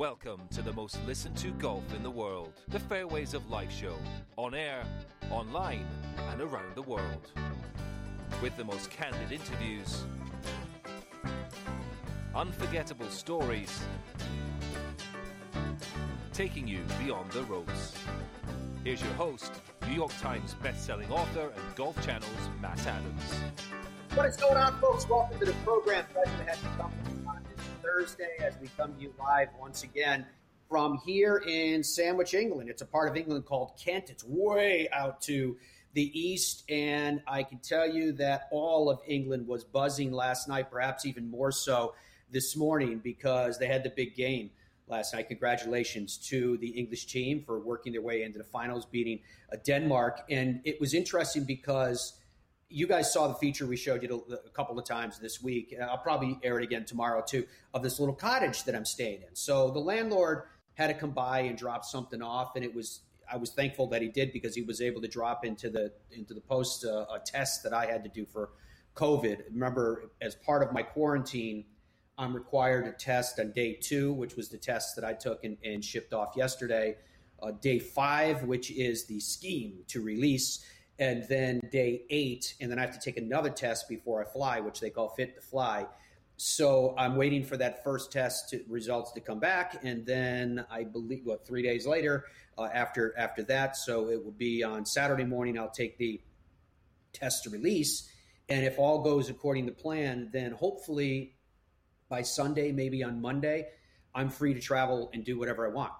Welcome to the most listened to golf in the world, the Fairways of Life show, on air, online, and around the world. With the most candid interviews, unforgettable stories, taking you beyond the ropes. Here's your host, New York Times best-selling author and Golf Channel's Matt Adams. What is going on, folks? Welcome to the program. Pleasure to have you come Thursday as we come to you live once again from here in Sandwich, England. It's a part of England called Kent. It's way out to the east, and I can tell you that all of England was buzzing last night, perhaps even more so this morning because they had the big game last night. Congratulations to the English team for working their way into the finals, beating uh, Denmark. And it was interesting because you guys saw the feature we showed you a couple of times this week. I'll probably air it again tomorrow too of this little cottage that I'm staying in. So the landlord had to come by and drop something off, and it was I was thankful that he did because he was able to drop into the into the post uh, a test that I had to do for COVID. Remember, as part of my quarantine, I'm required to test on day two, which was the test that I took and, and shipped off yesterday. Uh, day five, which is the scheme to release, and then day eight, and then I have to take another test before I fly, which they call fit to fly. So I'm waiting for that first test to, results to come back, and then I believe what three days later uh, after after that. So it will be on Saturday morning. I'll take the test to release, and if all goes according to plan, then hopefully by Sunday, maybe on Monday, I'm free to travel and do whatever I want,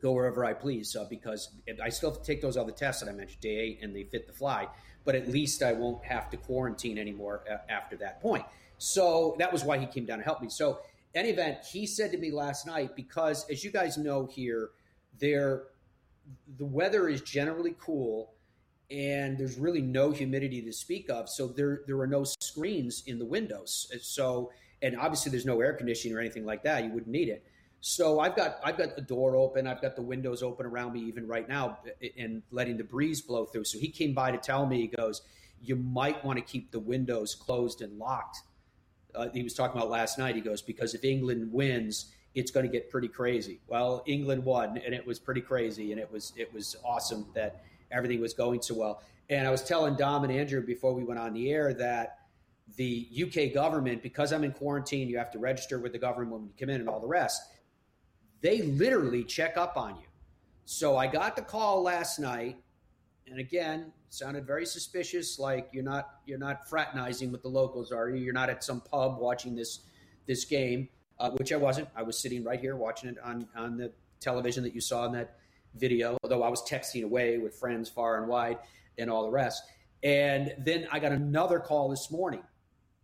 go wherever I please. Uh, because I still have to take those other tests that I mentioned, day eight, and they fit the fly. But at least I won't have to quarantine anymore after that point. So that was why he came down to help me. So, any event, he said to me last night because, as you guys know here, there the weather is generally cool and there's really no humidity to speak of. So there there are no screens in the windows. So and obviously there's no air conditioning or anything like that. You wouldn't need it. So I've got I've got the door open. I've got the windows open around me even right now, and letting the breeze blow through. So he came by to tell me he goes, you might want to keep the windows closed and locked. Uh, he was talking about last night. He goes because if England wins, it's going to get pretty crazy. Well, England won, and it was pretty crazy, and it was it was awesome that everything was going so well. And I was telling Dom and Andrew before we went on the air that the UK government, because I'm in quarantine, you have to register with the government when you come in and all the rest. They literally check up on you. So I got the call last night, and again, sounded very suspicious. Like you're not you're not fraternizing with the locals, are you? You're not at some pub watching this this game, uh, which I wasn't. I was sitting right here watching it on on the television that you saw in that video. Although I was texting away with friends far and wide and all the rest. And then I got another call this morning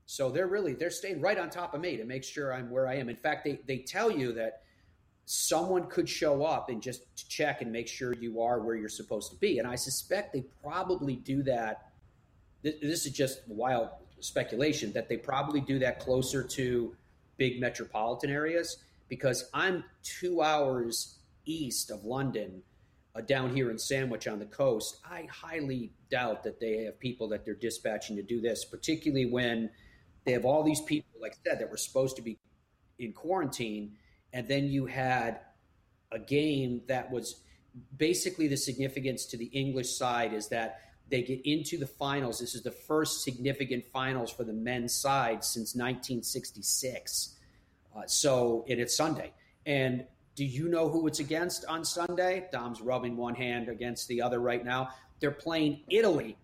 so they're really they're staying right on top of me to make sure I'm where I am. In fact, they they tell you that someone could show up and just check and make sure you are where you're supposed to be. And I suspect they probably do that. This is just wild speculation that they probably do that closer to big metropolitan areas because I'm two hours east of London, uh, down here in Sandwich on the coast. I highly doubt that they have people that they're dispatching to do this, particularly when they have all these people, like I said, that were supposed to be in quarantine, and then you had a game that was basically the significance to the English side is that they get into the finals. This is the first significant finals for the men's side since 1966. Uh, so, and it's Sunday. And do you know who it's against on Sunday? Dom's rubbing one hand against the other right now. They're playing Italy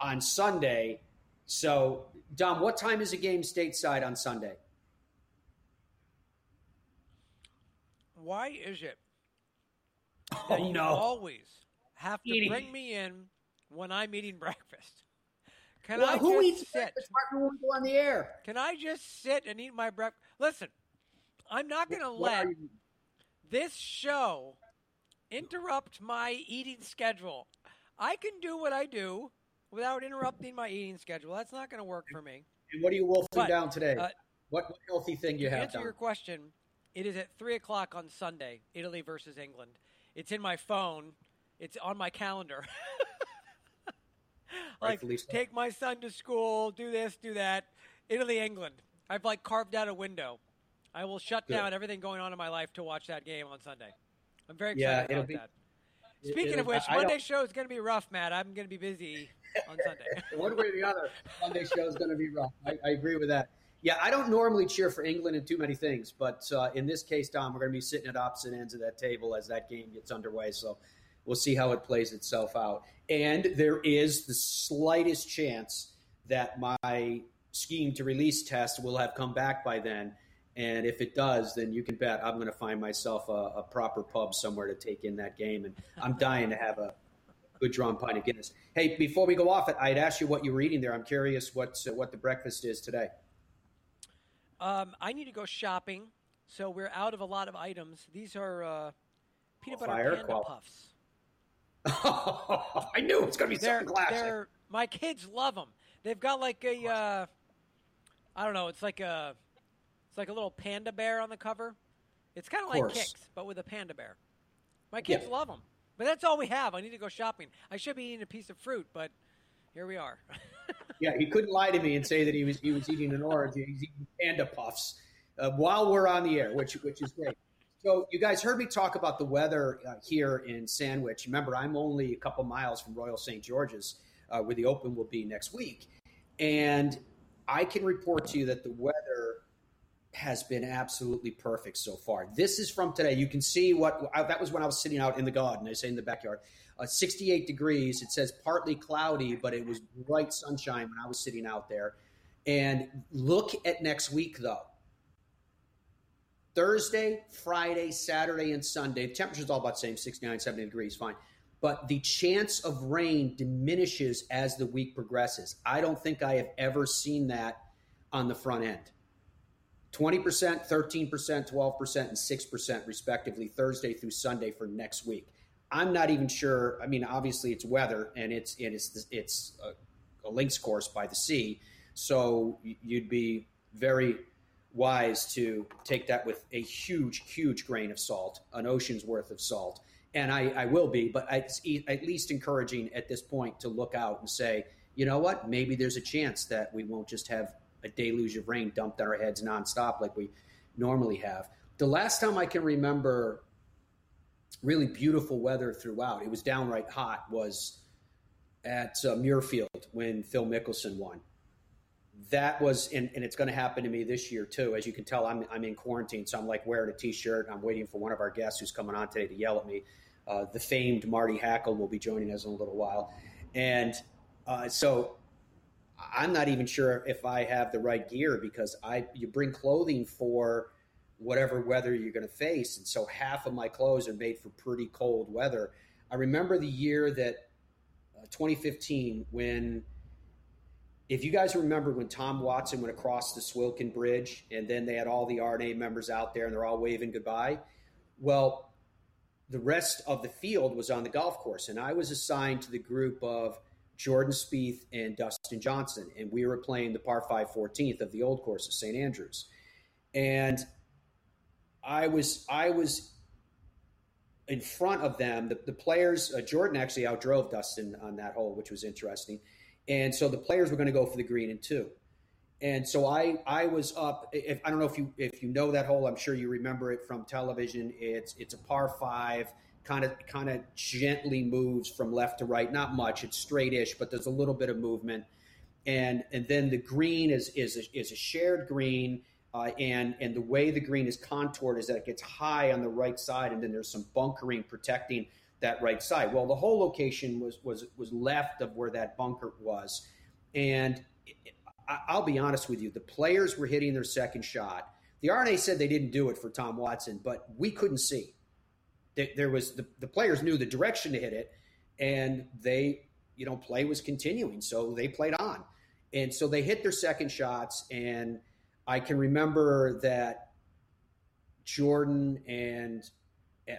on Sunday so, Dom, what time is the game stateside on Sunday? Why is it oh, that you no. always have to Eating. bring me in when I'm eating breakfast? Can well, I who eats sit? breakfast right when we go on the air? Can I just sit and eat my breakfast? Listen, I'm not going to let this show interrupt my eating schedule. I can do what I do without interrupting my eating schedule. That's not going to work for me. And what are you wolfing but, down today? Uh, what, what, healthy thing you to have? Answer your question. It is at three o'clock on Sunday. Italy versus England. It's in my phone. It's on my calendar. like so. take my son to school. Do this. Do that. Italy England. I've like carved out a window. I will shut Good. down everything going on in my life to watch that game on Sunday. I'm very excited yeah, about be, that. Speaking of which, Monday show is going to be rough, Matt. I'm going to be busy on Sunday. One way or the other, Monday show is going to be rough. I, I, agree with that. Yeah, I don't normally cheer for England in too many things, but uh, in this case, Tom, we're going to be sitting at opposite ends of that table as that game gets underway. So we'll see how it plays itself out. And there is the slightest chance that my scheme to release test will have come back by then. And if it does, then you can bet I'm going to find myself a, a, proper pub somewhere to take in that game. And I'm dying to have a good drawn pint of Guinness. Hey, before we go off it, I'd ask you what you were eating there. I'm curious what uh, what the breakfast is today. Um, I need to go shopping, so we're out of a lot of items. These are uh, peanut butter Fire, panda qual- puffs. I knew it was going to be they're, something classic. My kids love them. They've got like a, uh, I don't know. It's like a, it's like a little panda bear on the cover. It's kind of like Kix, but with a panda bear. My kids yeah. love them, but that's all we have. I need to go shopping. I should be eating a piece of fruit, but here we are. yeah, he couldn't lie to me and say that he was he was eating an orange. He's eating panda puffs uh, while we're on the air, which which is great. So you guys heard me talk about the weather uh, here in Sandwich. Remember, I'm only a couple miles from Royal St. George's, uh, where the Open will be next week, and I can report to you that the weather has been absolutely perfect so far. This is from today. You can see what uh, that was when I was sitting out in the garden. I say in the backyard. Uh, 68 degrees. It says partly cloudy, but it was bright sunshine when I was sitting out there. And look at next week, though. Thursday, Friday, Saturday, and Sunday. The temperature's all about the same 69, 70 degrees, fine. But the chance of rain diminishes as the week progresses. I don't think I have ever seen that on the front end. 20%, 13%, 12%, and 6% respectively, Thursday through Sunday for next week. I'm not even sure. I mean, obviously it's weather and it's and it is it's a, a links course by the sea, so you'd be very wise to take that with a huge, huge grain of salt, an ocean's worth of salt. And I, I will be, but it's at least encouraging at this point to look out and say, you know what, maybe there's a chance that we won't just have a deluge of rain dumped on our heads nonstop like we normally have. The last time I can remember really beautiful weather throughout, it was downright hot, was at uh, Muirfield when Phil Mickelson won that was, and, and it's going to happen to me this year too. As you can tell, I'm, I'm in quarantine, so I'm like wearing a t-shirt. I'm waiting for one of our guests who's coming on today to yell at me. Uh, the famed Marty Hackel will be joining us in a little while, and uh, so I'm not even sure if I have the right gear because I you bring clothing for whatever weather you're going to face, and so half of my clothes are made for pretty cold weather. I remember the year that uh, 2015 when if you guys remember when Tom Watson went across the Swilcan Bridge and then they had all the R&A members out there and they're all waving goodbye, well, the rest of the field was on the golf course, and I was assigned to the group of Jordan Spieth and Dustin Johnson, and we were playing the par 5 14th of the old course of St. Andrews. And I was I was in front of them. The, the players, uh, Jordan actually outdrove Dustin on that hole, which was interesting. And so the players were going to go for the green and two. And so I I was up. If, I don't know if you if you know that hole. I'm sure you remember it from television. It's it's a par five, kind of kind of gently moves from left to right. Not much. It's straightish, but there's a little bit of movement. And and then the green is is a, is a shared green. Uh, and and the way the green is contoured is that it gets high on the right side, and then there's some bunkering protecting that right side. Well, the whole location was was was left of where that bunker was, and I'll be honest with you, the players were hitting their second shot. The R&A said they didn't do it for Tom Watson, but we couldn't see. There was the, the players knew the direction to hit it, and they, you know, play was continuing, so they played on, and so they hit their second shots, and I can remember that Jordan and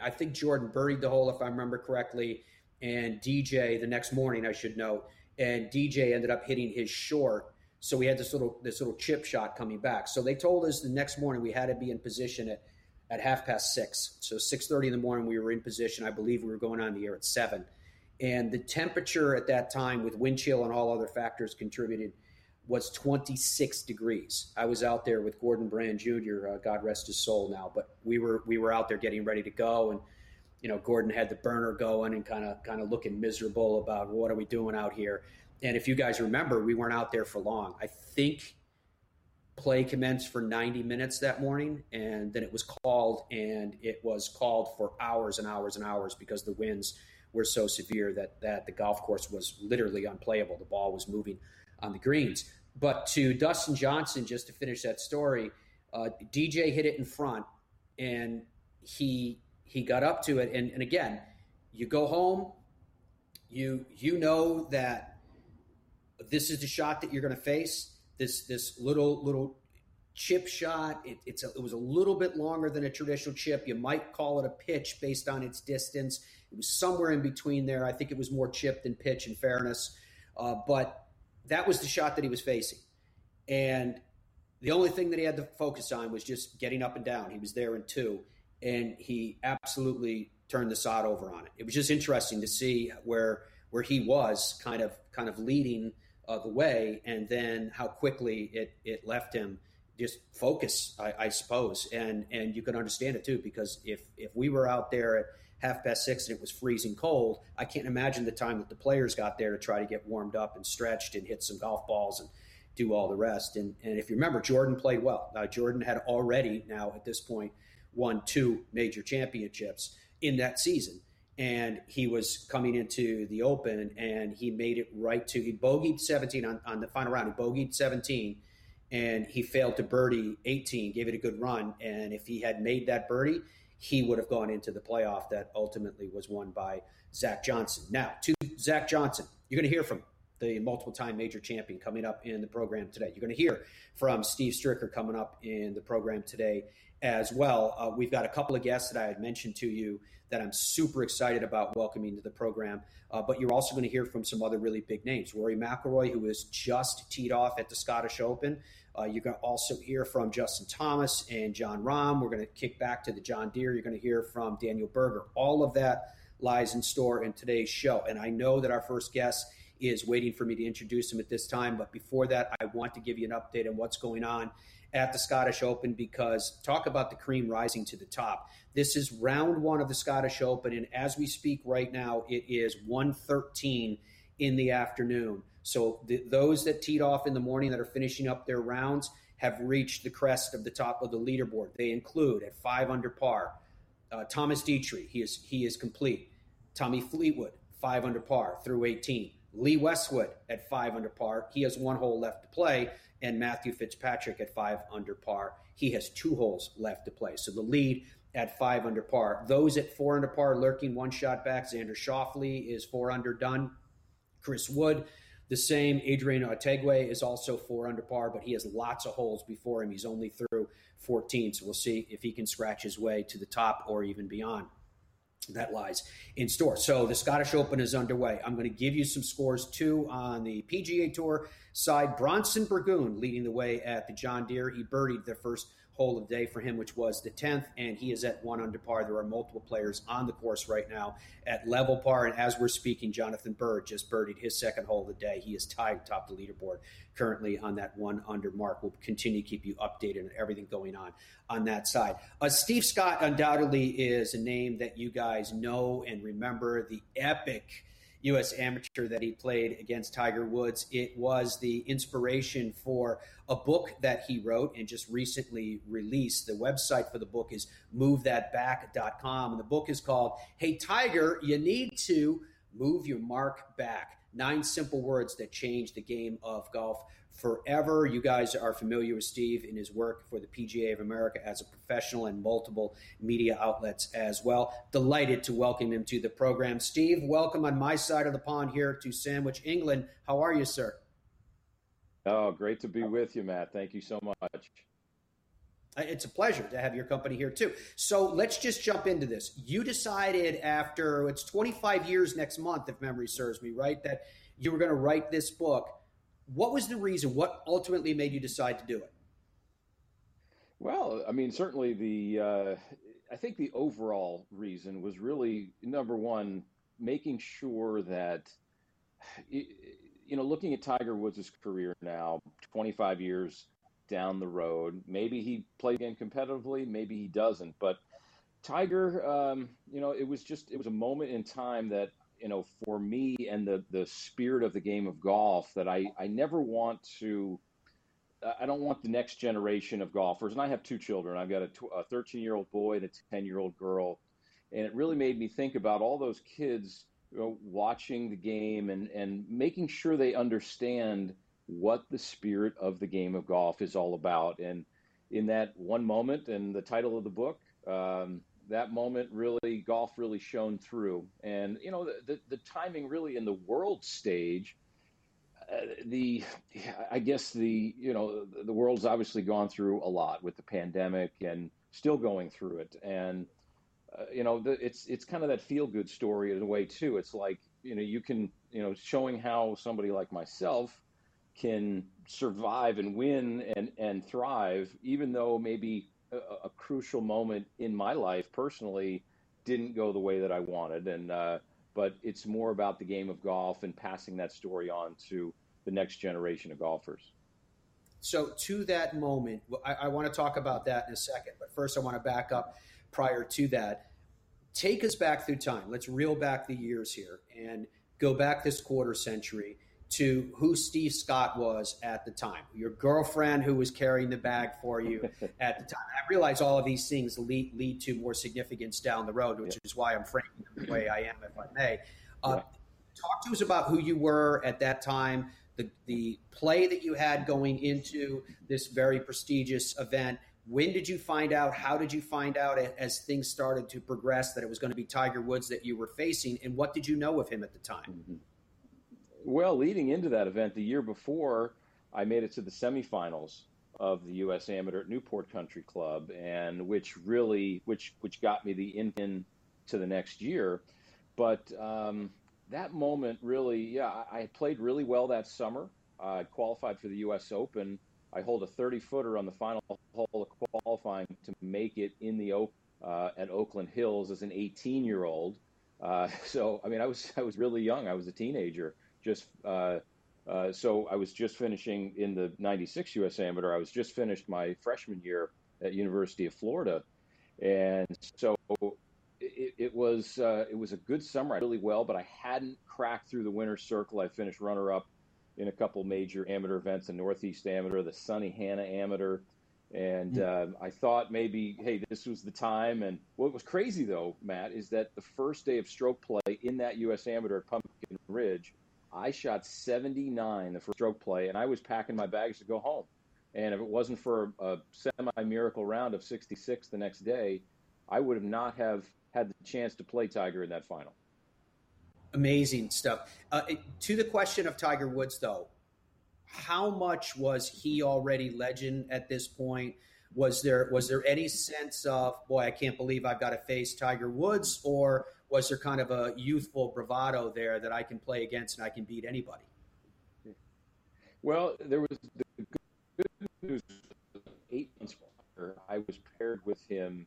I think Jordan buried the hole, if I remember correctly, and DJ the next morning, I should note, and DJ ended up hitting his short. So we had this little this little chip shot coming back. So they told us the next morning we had to be in position at at half past six. So six thirty in the morning we were in position. I believe we were going on the air at seven, and the temperature at that time, with wind chill and all other factors contributed, was 26 degrees. I was out there with Gordon Brand Jr. Uh, God rest his soul now, but we were we were out there getting ready to go, and you know Gordon had the burner going and kind of kind of looking miserable about what are we doing out here. And if you guys remember, we weren't out there for long. I think play commenced for 90 minutes that morning, and then it was called, and it was called for hours and hours and hours because the winds were so severe that that the golf course was literally unplayable. The ball was moving on the greens. But to Dustin Johnson, just to finish that story, uh, DJ hit it in front, and he he got up to it. And, and again, you go home, you you know that this is the shot that you're going to face. This this little little chip shot. It, it's a, it was a little bit longer than a traditional chip. You might call it a pitch based on its distance. It was somewhere in between there. I think it was more chip than pitch, in fairness. Uh, but that was the shot that he was facing. And the only thing that he had to focus on was just getting up and down. He was there in two, and he absolutely turned the sod over on it. It was just interesting to see where where he was kind of kind of leading uh, the way, and then how quickly it it left him just focus, I, I, suppose, and and you can understand it too because if if we were out there at half past six and it was freezing cold, I can't imagine the time that the players got there to try to get warmed up and stretched and hit some golf balls and do all the rest. And, and if you remember, Jordan played well. Now, Jordan had already now at this point won two major championships in that season. And he was coming into the Open and he made it right to, he bogeyed 17 on, on the final round. He bogeyed 17 and he failed to birdie 18, gave it a good run. And if he had made that birdie, he would have gone into the playoff that ultimately was won by Zach Johnson. Now, to Zach Johnson, you're going to hear from the multiple time major champion coming up in the program today. You're going to hear from Steve Stricker coming up in the program today as well. Uh, we've got a couple of guests that I had mentioned to you that I'm super excited about welcoming to the program. Uh, but you're also going to hear from some other really big names. Rory McIlroy, who was just teed off at the Scottish Open. Uh, you're going to also hear from Justin Thomas and Jon Rahm. We're going to kick back to the John Deere. You're going to hear from Daniel Berger. All of that lies in store in today's show. And I know that our first guest is waiting for me to introduce him at this time. But before that, I want to give you an update on what's going on at the Scottish Open because talk about the cream rising to the top. This is round one of the Scottish Open, and as we speak right now, it is 113 in the afternoon. So the, those that teed off in the morning that are finishing up their rounds have reached the crest of the top of the leaderboard. They include at five under par, uh, Thomas Detry, he is he is complete. Tommy Fleetwood, five under par through 18. Lee Westwood at five under par, he has one hole left to play, and Matthew Fitzpatrick at five under par, he has two holes left to play. So the lead at five under par. Those at four under par lurking one shot back. Xander Schauffele is four under done. Chris Wood the same, Adrian Otaegui is also four under par, but he has lots of holes before him. He's only through 14, so we'll see if he can scratch his way to the top or even beyond. That lies in store. So the Scottish Open is underway. I'm going to give you some scores too on the PGA Tour side. Bronson Burgoon leading the way at the John Deere. He birdied the first hole of the day for him, which was the 10th, and he is at one under par. There are multiple players on the course right now at level par, and as we're speaking, Jonathan Byrd just birdied his second hole of the day. He is tied top the leaderboard currently on that one under mark. We'll continue to keep you updated on everything going on on that side. Uh, Steve Scott undoubtedly is a name that you guys know and remember. The epic U.S. amateur that he played against Tiger Woods. It was the inspiration for a book that he wrote and just recently released. The website for the book is movethatback.com. And the book is called Hey Tiger, You Need to Move Your Mark Back. Nine simple words that change the game of golf forever. You guys are familiar with Steve in his work for the PGA of America as a professional and multiple media outlets as well. Delighted to welcome him to the program. Steve, welcome on my side of the pond here to Sandwich, England. How are you, sir? Oh, great to be with you, Matt. Thank you so much. Uh, it's a pleasure to have your company here too. So let's just jump into this. You decided after it's 25 years next month, if memory serves me right, that you were going to write this book. What was the reason? What ultimately made you decide to do it? Well, I mean, certainly the uh, I think the overall reason was really number one, making sure that. You know, looking at Tiger Woods' career now, 25 years down the road, maybe he plays again competitively, maybe he doesn't. But Tiger, um, you know, it was just it was a moment in time that you know for me and the the spirit of the game of golf that I I never want to. I don't want the next generation of golfers, and I have two children. I've got a 13 year old boy and a 10 year old girl, and it really made me think about all those kids you know, watching the game and and making sure they understand what the spirit of the game of golf is all about. And in that one moment, and the title of the book, um, that moment really golf really shone through. And you know the, the, the timing really in the world stage uh, the i guess the you know the world's obviously gone through a lot with the pandemic and still going through it. And uh, you know the, it's it's kind of that feel good story in a way too. It's like you know you can you know showing how somebody like myself can survive and win and and thrive even though maybe a, a, crucial moment in my life personally didn't go the way that I wanted, and uh, but it's more about the game of golf and passing that story on to the next generation of golfers. So to that moment, I, I want to talk about that in a second, but first I want to back up prior to that. Take us back through time. Let's reel back the years here and go back this quarter century to who Steve Scott was at the time, your girlfriend who was carrying the bag for you at the time. I realize all of these things lead, lead to more significance down the road, which yeah. is why I'm framing them the way I am, if I may. Uh, yeah. Talk to us about who you were at that time, the, the play that you had going into this very prestigious event. When did you find out? How did you find out as things started to progress that it was going to be Tiger Woods that you were facing? And what did you know of him at the time? Mm-hmm. Well, leading into that event, the year before, I made it to the semifinals of the U.S. Amateur at Newport Country Club, and which really, which which got me the in to the next year. But um, that moment really, yeah, I, I played really well that summer. I qualified for the U.S. Open. I hold a 30 footer on the final hole of qualifying to make it in the Open uh, at Oakland Hills as an 18 year old. Uh, so I mean, I was I was really young. I was a teenager just uh, uh, so I was just finishing in the '96 U.S. Amateur. I was just finished my freshman year at University of Florida, and so it, it was uh, it was a good summer. I really well, but I hadn't cracked through the winner's circle. I finished runner up in a couple major amateur events, the Northeast Amateur, the Sunnehanna Amateur. And uh, I thought maybe, hey, this was the time. And what was crazy, though, Matt, is that the first day of stroke play in that U.S. Amateur at Pumpkin Ridge, I shot 79 the first stroke play, and I was packing my bags to go home. And if it wasn't for a semi miracle round of 66 the next day, I would have not have had the chance to play Tiger in that final. Amazing stuff. Uh, to the question of Tiger Woods, though, how much was he already legend at this point? Was there was there any sense of boy, I can't believe I've got to face Tiger Woods, or was there kind of a youthful bravado there that I can play against and I can beat anybody? Well, there was the good news. Eight months later, I was paired with him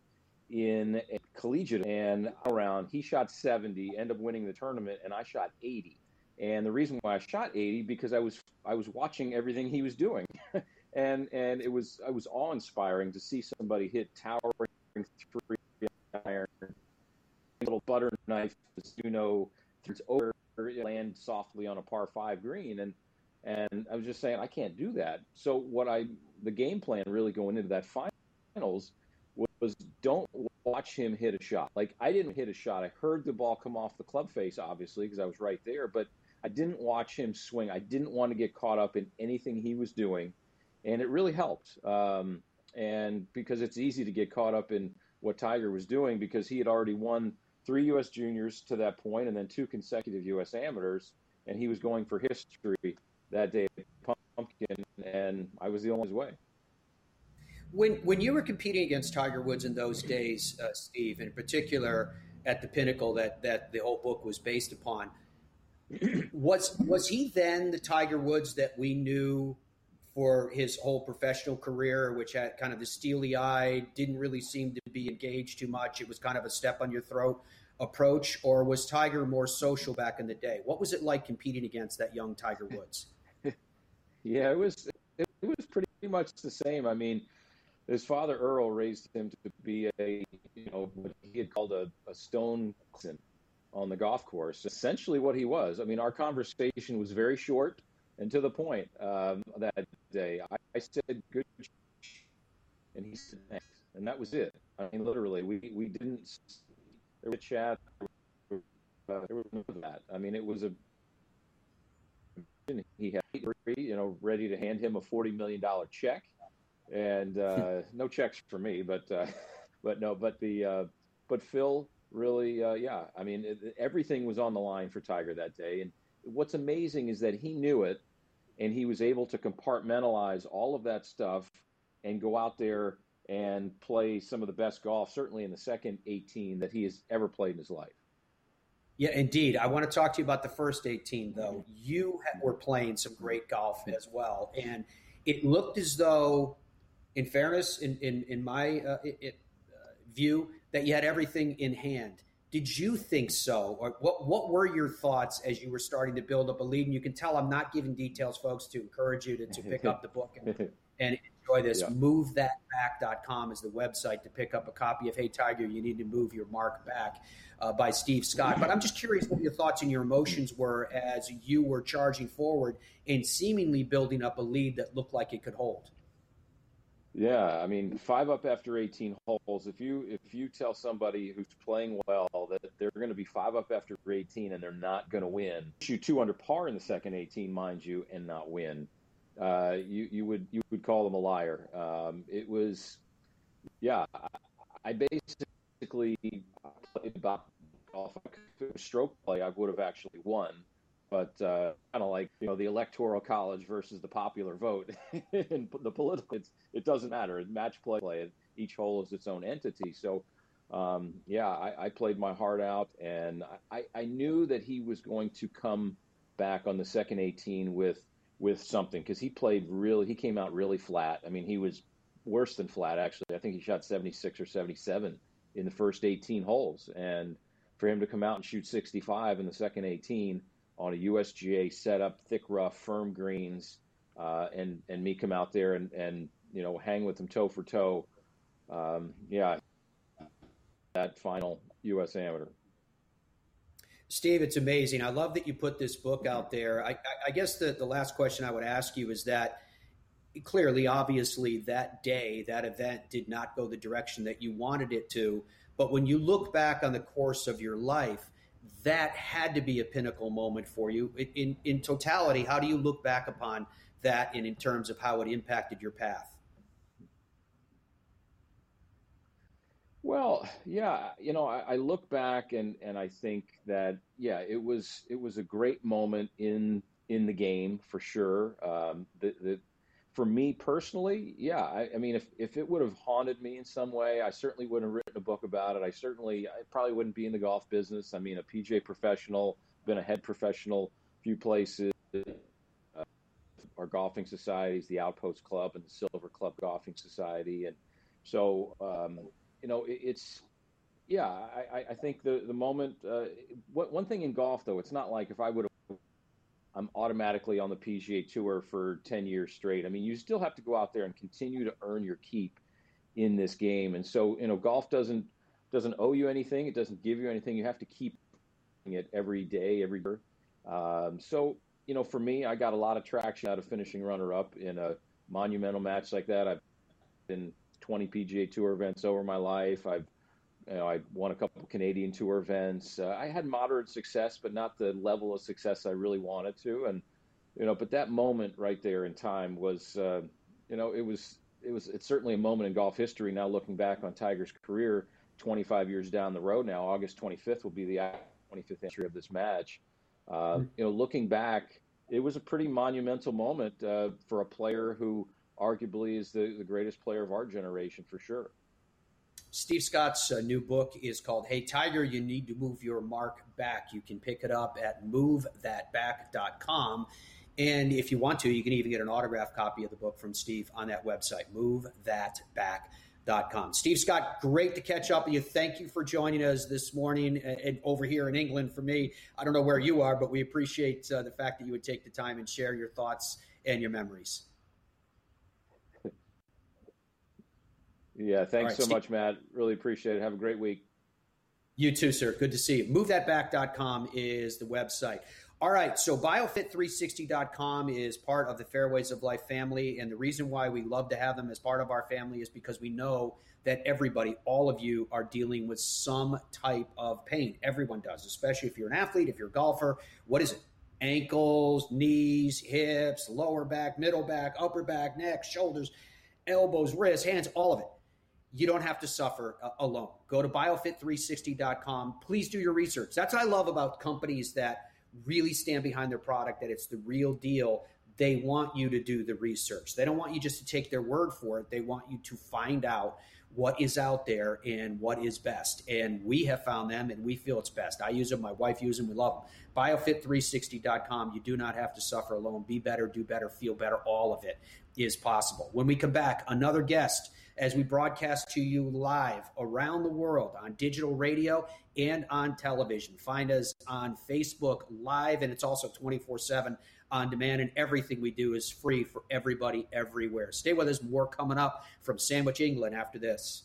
in a collegiate and around. He shot 70, ended up winning the tournament, and I shot 80. And the reason why I shot 80 because I was I was watching everything he was doing, and and it was I was awe inspiring to see somebody hit towering three iron little butter knife, you know, it's over, land softly on a par five green, and and I was just saying I can't do that. So what I the game plan really going into that finals was, was don't watch him hit a shot. Like I didn't hit a shot. I heard the ball come off the club face, obviously, because I was right there, but I didn't watch him swing. I didn't want to get caught up in anything he was doing, and it really helped. Um, and because it's easy to get caught up in what Tiger was doing because he had already won three U.S. juniors to that point, and then two consecutive U.S. amateurs. And he was going for history that day at Pumpkin, and I was the only way. When when you were competing against Tiger Woods in those days, uh, Steve, in particular at the pinnacle that that the whole book was based upon, was was he then the Tiger Woods that we knew for his whole professional career, which had kind of the steely eye, didn't really seem to be engaged too much. It was kind of a step on your throat approach, or was Tiger more social back in the day? What was it like competing against that young Tiger Woods? yeah, it was it was pretty much the same. I mean, his father Earl raised him to be a you know what he had called a, a stone on the golf course. Essentially, what he was. I mean, our conversation was very short and to the point um, that day. I, I said good, and he said thanks, and that was it. I mean, literally, we we didn't there was a chat. Uh, there was none of that. I mean, it was a he had you know ready to hand him a forty million dollar check, and uh, no checks for me, but uh, but no, but the uh, but Phil really uh, yeah. I mean, it, everything was on the line for Tiger that day, and what's amazing is that he knew it, and he was able to compartmentalize all of that stuff and go out there and play some of the best golf, certainly in the second 18 that he has ever played in his life. Yeah, indeed. I want to talk to you about the first 18, though. You were playing some great golf as well. And it looked as though, in fairness, in, in, in my uh, it, uh, view, that you had everything in hand. Did you think so? Or what, what were your thoughts as you were starting to build up a lead? And you can tell I'm not giving details, folks, to encourage you to, to pick up the book and, and enjoy this. Yeah. MoveThatBack.com is the website to pick up a copy of Hey Tiger, You Need to Move Your Mark Back uh, by Steve Scott. But I'm just curious what your thoughts and your emotions were as you were charging forward and seemingly building up a lead that looked like it could hold. Yeah, I mean, five up after 18 holes. If you if you tell somebody who's playing well that they're going to be five up after 18 and they're not going to win, shoot two under par in the second 18, mind you, and not win, uh, you you would you would call them a liar. Um, it was, yeah. I basically played about golf. Stroke play, I would have actually won, but uh, kind of like you know the electoral college versus the popular vote and the political. It doesn't matter. Match play, play. Each hole is its own entity. So. Um, yeah, I, I, played my heart out, and I, I knew that he was going to come back on the second 18 with with something because he played really. He came out really flat. I mean, he was worse than flat actually. I think he shot 76 or 77 in the first 18 holes, and for him to come out and shoot 65 in the second 18 on a USGA setup, thick rough, firm greens, uh, and and me come out there and and you know hang with them toe for toe. Um, yeah, that final U.S. Amateur. Steve, it's amazing. I love that you put this book out there. I, I guess the, the last question I would ask you is that clearly, obviously, that day, that event did not go the direction that you wanted it to. But when you look back on the course of your life, that had to be a pinnacle moment for you. In, in totality, how do you look back upon that and in terms of how it impacted your path? Well, yeah, you know, I, I, look back and and I think that yeah, it was it was a great moment in in the game for sure. Um, the, the for me personally, yeah, I, I, mean, if if it would have haunted me in some way, I certainly wouldn't have written a book about it. I certainly, I probably wouldn't be in the golf business. I mean, a PGA professional, been a head professional, few places. Uh, our golfing societies, the Outpost Club and the Silver Club Golfing Society, and so um, you know, it, it's yeah. I, I think the the moment. Uh, one thing in golf though, it's not like if I would have. I'm automatically on the PGA Tour for 10 years straight. I mean, you still have to go out there and continue to earn your keep in this game. And so, you know, golf doesn't doesn't owe you anything. It doesn't give you anything. You have to keep it every day, every year. Um, so, you know, for me, I got a lot of traction out of finishing runner up in a monumental match like that. I've been 20 PGA Tour events over my life. I've you know, I won a couple Canadian Tour events. Uh, I had moderate success, but not the level of success I really wanted to. And you know, but that moment right there in time was, uh, you know, it was it was it's certainly a moment in golf history. Now looking back on Tiger's career, 25 years down the road now, August 25th will be the 25th anniversary of this match. Uh, mm-hmm. You know, looking back, it was a pretty monumental moment uh, for a player who arguably is the, the greatest player of our generation for sure. Steve Scott's uh, new book is called Hey Tiger, You Need to Move Your Mark Back. You can pick it up at movethatback.com. And if you want to, you can even get an autographed copy of the book from Steve on that website, movethatback.com Steve Scott, great to catch up with you. Thank you for joining us this morning and over here in England for me. I don't know where you are, but we appreciate uh, the fact that you would take the time and share your thoughts and your memories. Yeah, thanks right, so Steve. much, Matt. Really appreciate it. Have a great week. You too, sir. Good to see you. MoveThatBack.com is the website. All right, so biofit360.com is part of the Fairways of Life family. And the reason why we love to have them as part of our family is because we know that everybody, all of you, are dealing with some type of pain. Everyone does, especially if you're an athlete, if you're a golfer. What is it? Ankles, knees, hips, lower back, middle back, upper back, neck, shoulders, elbows, wrists, hands, all of it you don't have to suffer uh, alone. Go to biofit360.com. Please do your research. That's what I love about companies that really stand behind their product, that it's the real deal, they want you to do the research. They don't want you just to take their word for it. They want you to find out what is out there and what is best. And we have found them and we feel it's best. I use them, my wife uses them, we love them. Biofit360.com. You do not have to suffer alone. Be better, do better, feel better. All of it is possible. When we come back, another guest as we broadcast to you live around the world on digital radio and on television. Find us on Facebook Live, and it's also 24 7 on demand, and everything we do is free for everybody everywhere. Stay with us, more coming up from Sandwich, England after this.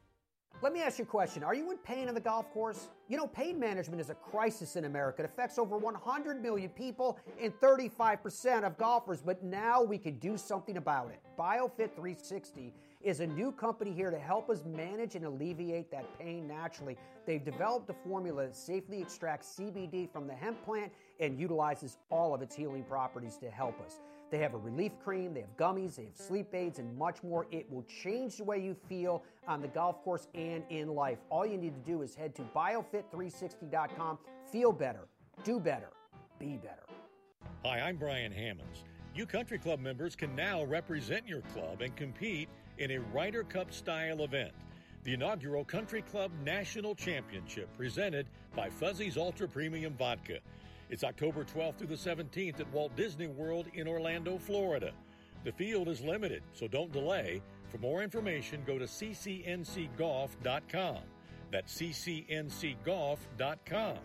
Let me ask you a question. Are you in pain on the golf course? You know, pain management is a crisis in America. It affects over 100 million people and 35% of golfers, but now we can do something about it. BioFit 360 is a new company here to help us manage and alleviate that pain naturally. They've developed a formula that safely extracts CBD from the hemp plant and utilizes all of its healing properties to help us. They have a relief cream, they have gummies, they have sleep aids, and much more. It will change the way you feel on the golf course and in life. All you need to do is head to biofit360.com. Feel better, do better, be better. Hi, I'm Brian Hammonds. You country club members can now represent your club and compete in a Ryder Cup style event. The inaugural Country Club National Championship presented by Fuzzy's Ultra Premium Vodka. It's October 12th through the 17th at Walt Disney World in Orlando, Florida. The field is limited, so don't delay. For more information, go to ccncgolf.com. That's ccncgolf.com.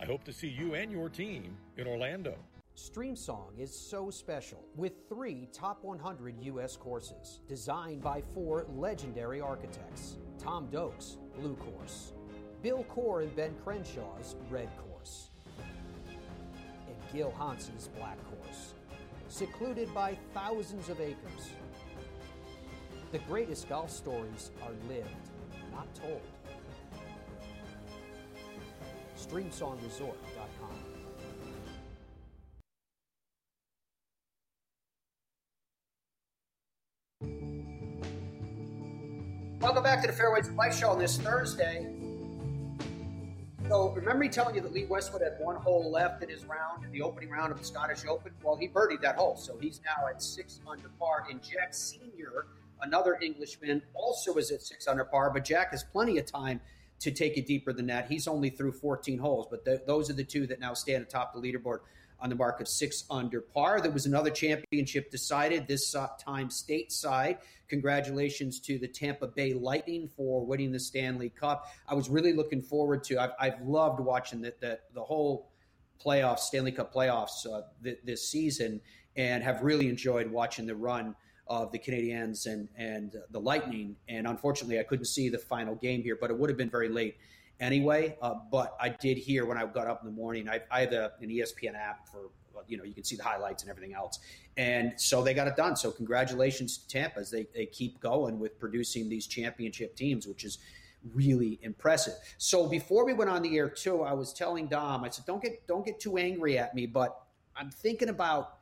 I hope to see you and your team in Orlando. StreamSong is so special with three top 100 U.S. courses designed by four legendary architects Tom Doak's Blue Course, Bill Coore and Ben Crenshaw's Red Course and Gil Hanse's Black Course, secluded by thousands of acres. The greatest golf stories are lived, not told. StreamSongResort.com. Welcome back to the Fairways of Life show on this Thursday. So, remember me telling you that Lee Westwood had one hole left in his round, in the opening round of the Scottish Open? Well, he birdied that hole, so he's now at six under par. And Jack Senior, another Englishman, also is at six under par, but Jack has plenty of time to take it deeper than that. He's only through 14 holes, but the, those are the two that now stand atop the leaderboard on the mark of six under par. There was another championship decided this time stateside. Congratulations to the Tampa Bay Lightning for winning the Stanley Cup. I was really looking forward to. I've, I've loved watching the, the, the whole playoffs, Stanley Cup playoffs uh, th- this season, and have really enjoyed watching the run of the Canadiens and and the Lightning. And unfortunately, I couldn't see the final game here, but it would have been very late anyway. Uh, but I did hear when I got up in the morning. I, I have a, an ESPN app for you know you can see the highlights and everything else, and so they got it done. So congratulations to Tampa as they they keep going with producing these championship teams, which is really impressive. So before we went on the air too, I was telling Dom, I said, don't get don't get too angry at me, but I'm thinking about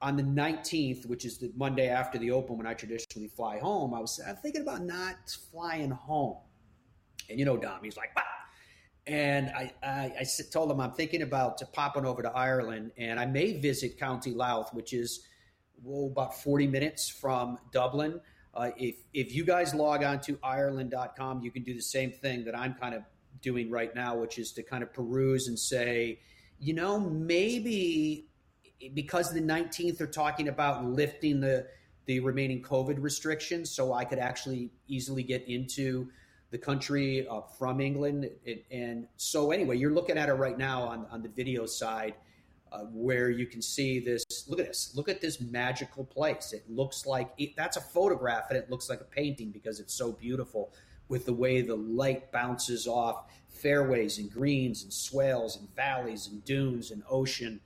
on the 19th, which is the Monday after the Open when I traditionally fly home. I was I'm thinking about not flying home and you know, Dom, he's like, And I, I, I, told him I'm thinking about popping over to Ireland, and I may visit County Louth, which is well, about 40 minutes from Dublin. Uh, if if you guys log on to Ireland.com, you can do the same thing that I'm kind of doing right now, which is to kind of peruse and say, you know, maybe because the 19th are talking about lifting the the remaining COVID restrictions, so I could actually easily get into the country uh, from England. It, and so, anyway, you're looking at it right now on, on the video side uh, where you can see this. Look at this. Look at this magical place. It looks like it, that's a photograph and it looks like a painting because it's so beautiful with the way the light bounces off fairways and greens and swales and valleys and dunes and ocean,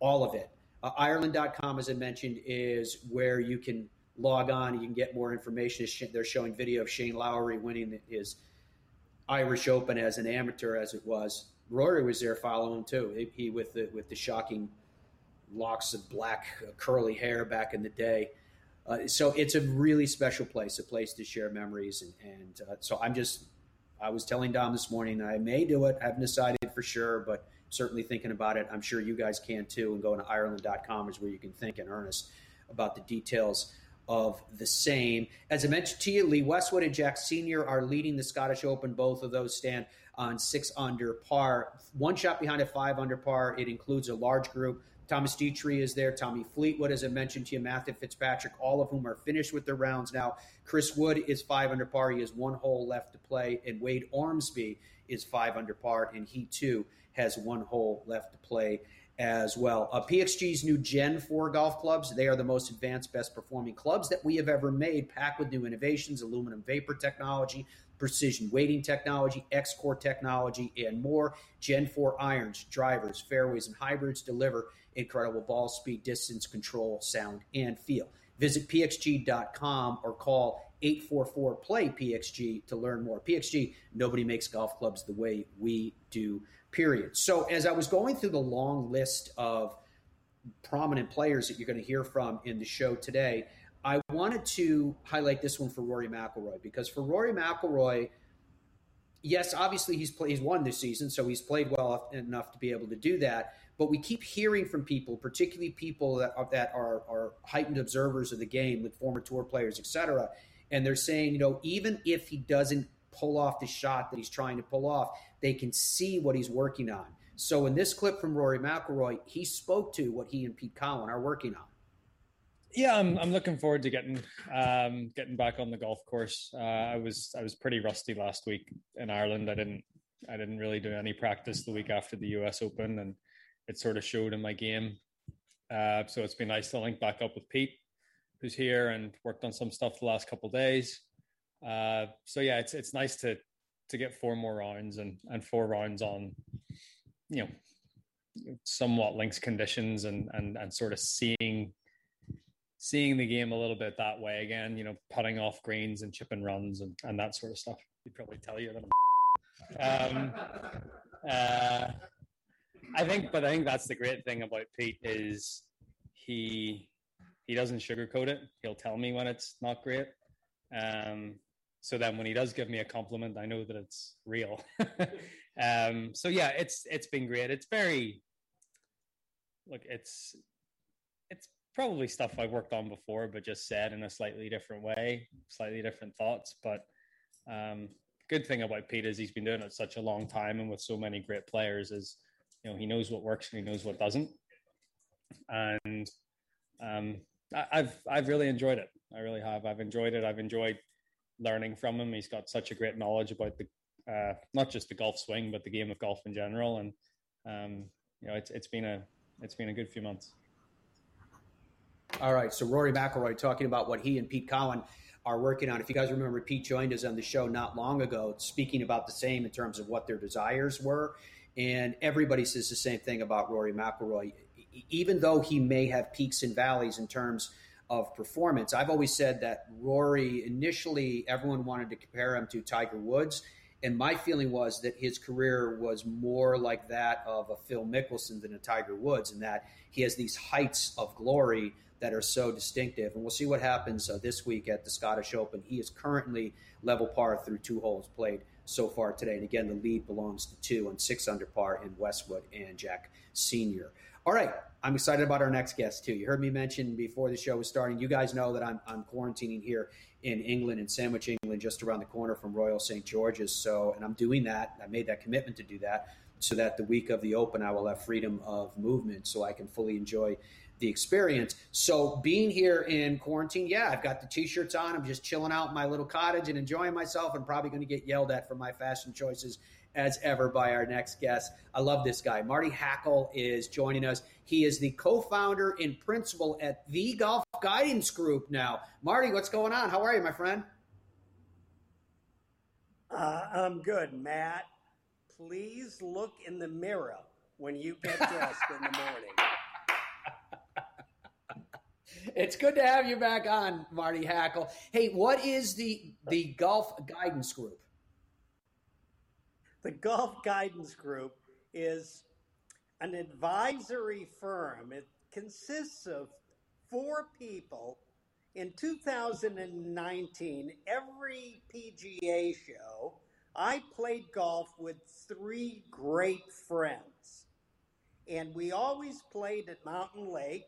all of it. Uh, Ireland.com, as I mentioned, is where you can log on. You can get more information. They're showing video of Shane Lowry winning his Irish Open as an amateur, as it was. Rory was there following too. He, with the with the shocking locks of black uh, curly hair back in the day. Uh, so it's a really special place, a place to share memories. And, and uh, so I'm just, I was telling Dom this morning I may do it. I haven't decided for sure, but certainly thinking about it. I'm sure you guys can too. And going to Ireland.com is where you can think in earnest about the details of the same. As I mentioned to you, Lee Westwood and Jack Senior are leading the Scottish Open. Both of those stand on six under par. One shot behind at five under par. It includes a large group. Thomas Detry is there. Tommy Fleetwood, as I mentioned to you, Matthew Fitzpatrick, all of whom are finished with their rounds now. Chris Wood is five under par. He has one hole left to play. And Wade Ormsby is five under par, and he too has one hole left to play as well. Uh, PXG's new Gen 4 golf clubs, they are the most advanced, best performing clubs that we have ever made, packed with new innovations, aluminum vapor technology, precision weighting technology, X Core technology, and more. Gen 4 irons, drivers, fairways, and hybrids deliver incredible ball speed, distance control, sound, and feel. Visit pxg.com or call 844 play PXG to learn more. PXG, nobody makes golf clubs the way we do period. So as I was going through the long list of prominent players that you're going to hear from in the show today, I wanted to highlight this one for Rory McIlroy because for Rory McIlroy, yes, obviously he's played, he's won this season, so he's played well enough to be able to do that. But we keep hearing from people, particularly people that are, that are, are heightened observers of the game, like former tour players, etc., and they're saying, you know, even if he doesn't pull off the shot that he's trying to pull off, they can see what he's working on. So in this clip from Rory McIlroy, he spoke to what he and Pete Cowan are working on. Yeah, I'm, I'm looking forward to getting um, getting back on the golf course. Uh, I was I was pretty rusty last week in Ireland. I didn't I didn't really do any practice the week after the U.S. Open, and it sort of showed in my game. Uh, so it's been nice to link back up with Pete, who's here and worked on some stuff the last couple days. Uh, so yeah, it's it's nice to to get four more rounds and and four rounds on you know somewhat links conditions and and and sort of seeing seeing the game a little bit that way again you know putting off greens and chipping runs and and that sort of stuff he'd probably tell you that um Uh, I think, but I think that's the great thing about Pete is he he doesn't sugarcoat it. He'll tell me when it's not great. Um, so then when he does give me a compliment, I know that it's real. um, so yeah, it's it's been great. It's very look, it's it's probably stuff I've worked on before, but just said in a slightly different way, slightly different thoughts. But um, good thing about Pete is he's been doing it such a long time and with so many great players is you know he knows what works and he knows what doesn't. And um, I, I've I've really enjoyed it. I really have. I've enjoyed it. I've enjoyed learning from him. He's got such a great knowledge about the uh, not just the golf swing, but the game of golf in general. And um, you know, it's it's been a it's been a good few months. All right, so Rory McIlroy talking about what he and Pete Cowan are working on. If you guys remember, Pete joined us on the show not long ago, speaking about the same in terms of what their desires were, and everybody says the same thing about Rory McIlroy. Even though he may have peaks and valleys in terms of performance. I've always said that Rory, initially, everyone wanted to compare him to Tiger Woods. And my feeling was that his career was more like that of a Phil Mickelson than a Tiger Woods, in that he has these heights of glory that are so distinctive. And we'll see what happens uh, this week at the Scottish Open. He is currently level par through two holes played so far today. And again, the lead belongs to two and six under par in Westwood and Jack Senior All right, I'm excited about our next guest too. You heard me mention before the show was starting. You guys know that I'm, I'm quarantining here in England, in Sandwich, England, just around the corner from Royal St George's. So, and I'm doing that. I made that commitment to do that so that the week of the Open, I will have freedom of movement, so I can fully enjoy the experience. So, being here in quarantine, yeah, I've got the t-shirts on. I'm just chilling out in my little cottage and enjoying myself. I'm probably going to get yelled at for my fashion choices as ever by our next guest. I love this guy. Marty Hackel is joining us. He is the co founder and principal at the Golf Guidance Group now. Marty, what's going on? How are you, my friend? Uh, I'm good, Matt. Please look in the mirror when you get dressed in the morning. It's good to have you back on, Marty Hackel. Hey, what is the the Golf Guidance Group? The Golf Guidance Group is an advisory firm. It consists of four people. In 2019, every PGA show, I played golf with three great friends. And we always played at Mountain Lake,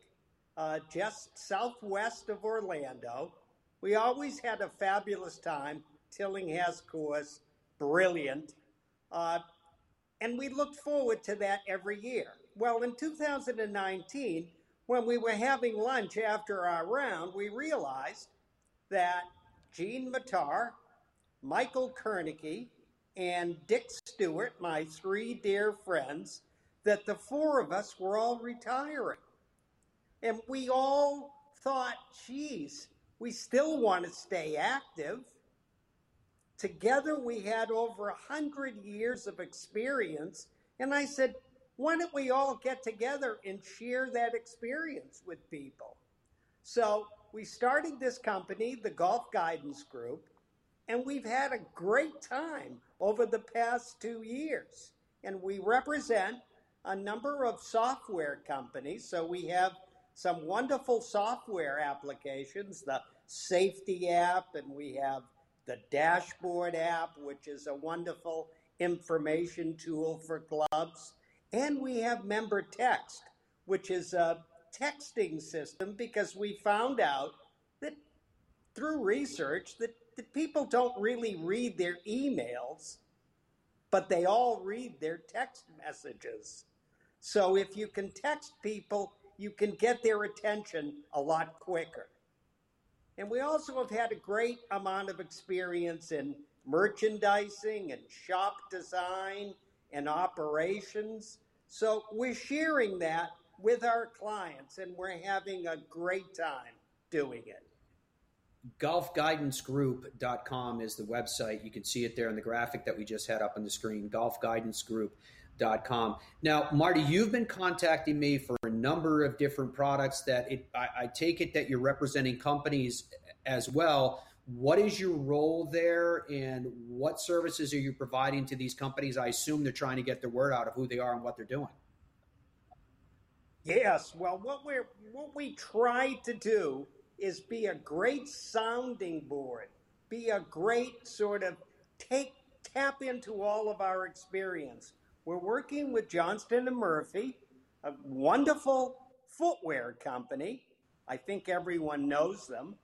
uh, just southwest of Orlando. We always had a fabulous time. Tilling Tillinghast course, brilliant. Uh, and we looked forward to that every year. Well, in 2019, when we were having lunch after our round, we realized that Gene Mattar, Michael Koernke, and Dick Stewart, my three dear friends, that the four of us were all retiring. And we all thought, geez, we still want to stay active. Together, we had over a hundred years of experience. And I said, why don't we all get together and share that experience with people? So we started this company, the Golf Guidance Group, and we've had a great time over the past two years. And we represent a number of software companies. So we have some wonderful software applications, the safety app, and we have the dashboard app, which is a wonderful information tool for clubs. And we have member text, which is a texting system because we found out that through research that, that people don't really read their emails, but they all read their text messages. So if you can text people, you can get their attention a lot quicker. And we also have had a great amount of experience in merchandising and shop design and operations. So we're sharing that with our clients and we're having a great time doing it. Golfguidancegroup.com is the website. You can see it there in the graphic that we just had up on the screen. Golfguidancegroup.com. Now, Marty, you've been contacting me for a number of different products that it, I, I take it that you're representing companies as well What is your role there, and what services are you providing to these companies? I assume they're trying to get the word out of who they are and what they're doing. Yes, well, what we what we try to do is be a great sounding board, be a great sort of take tap into all of our experience. We're working with Johnston and Murphy, a wonderful footwear company. I think everyone knows them.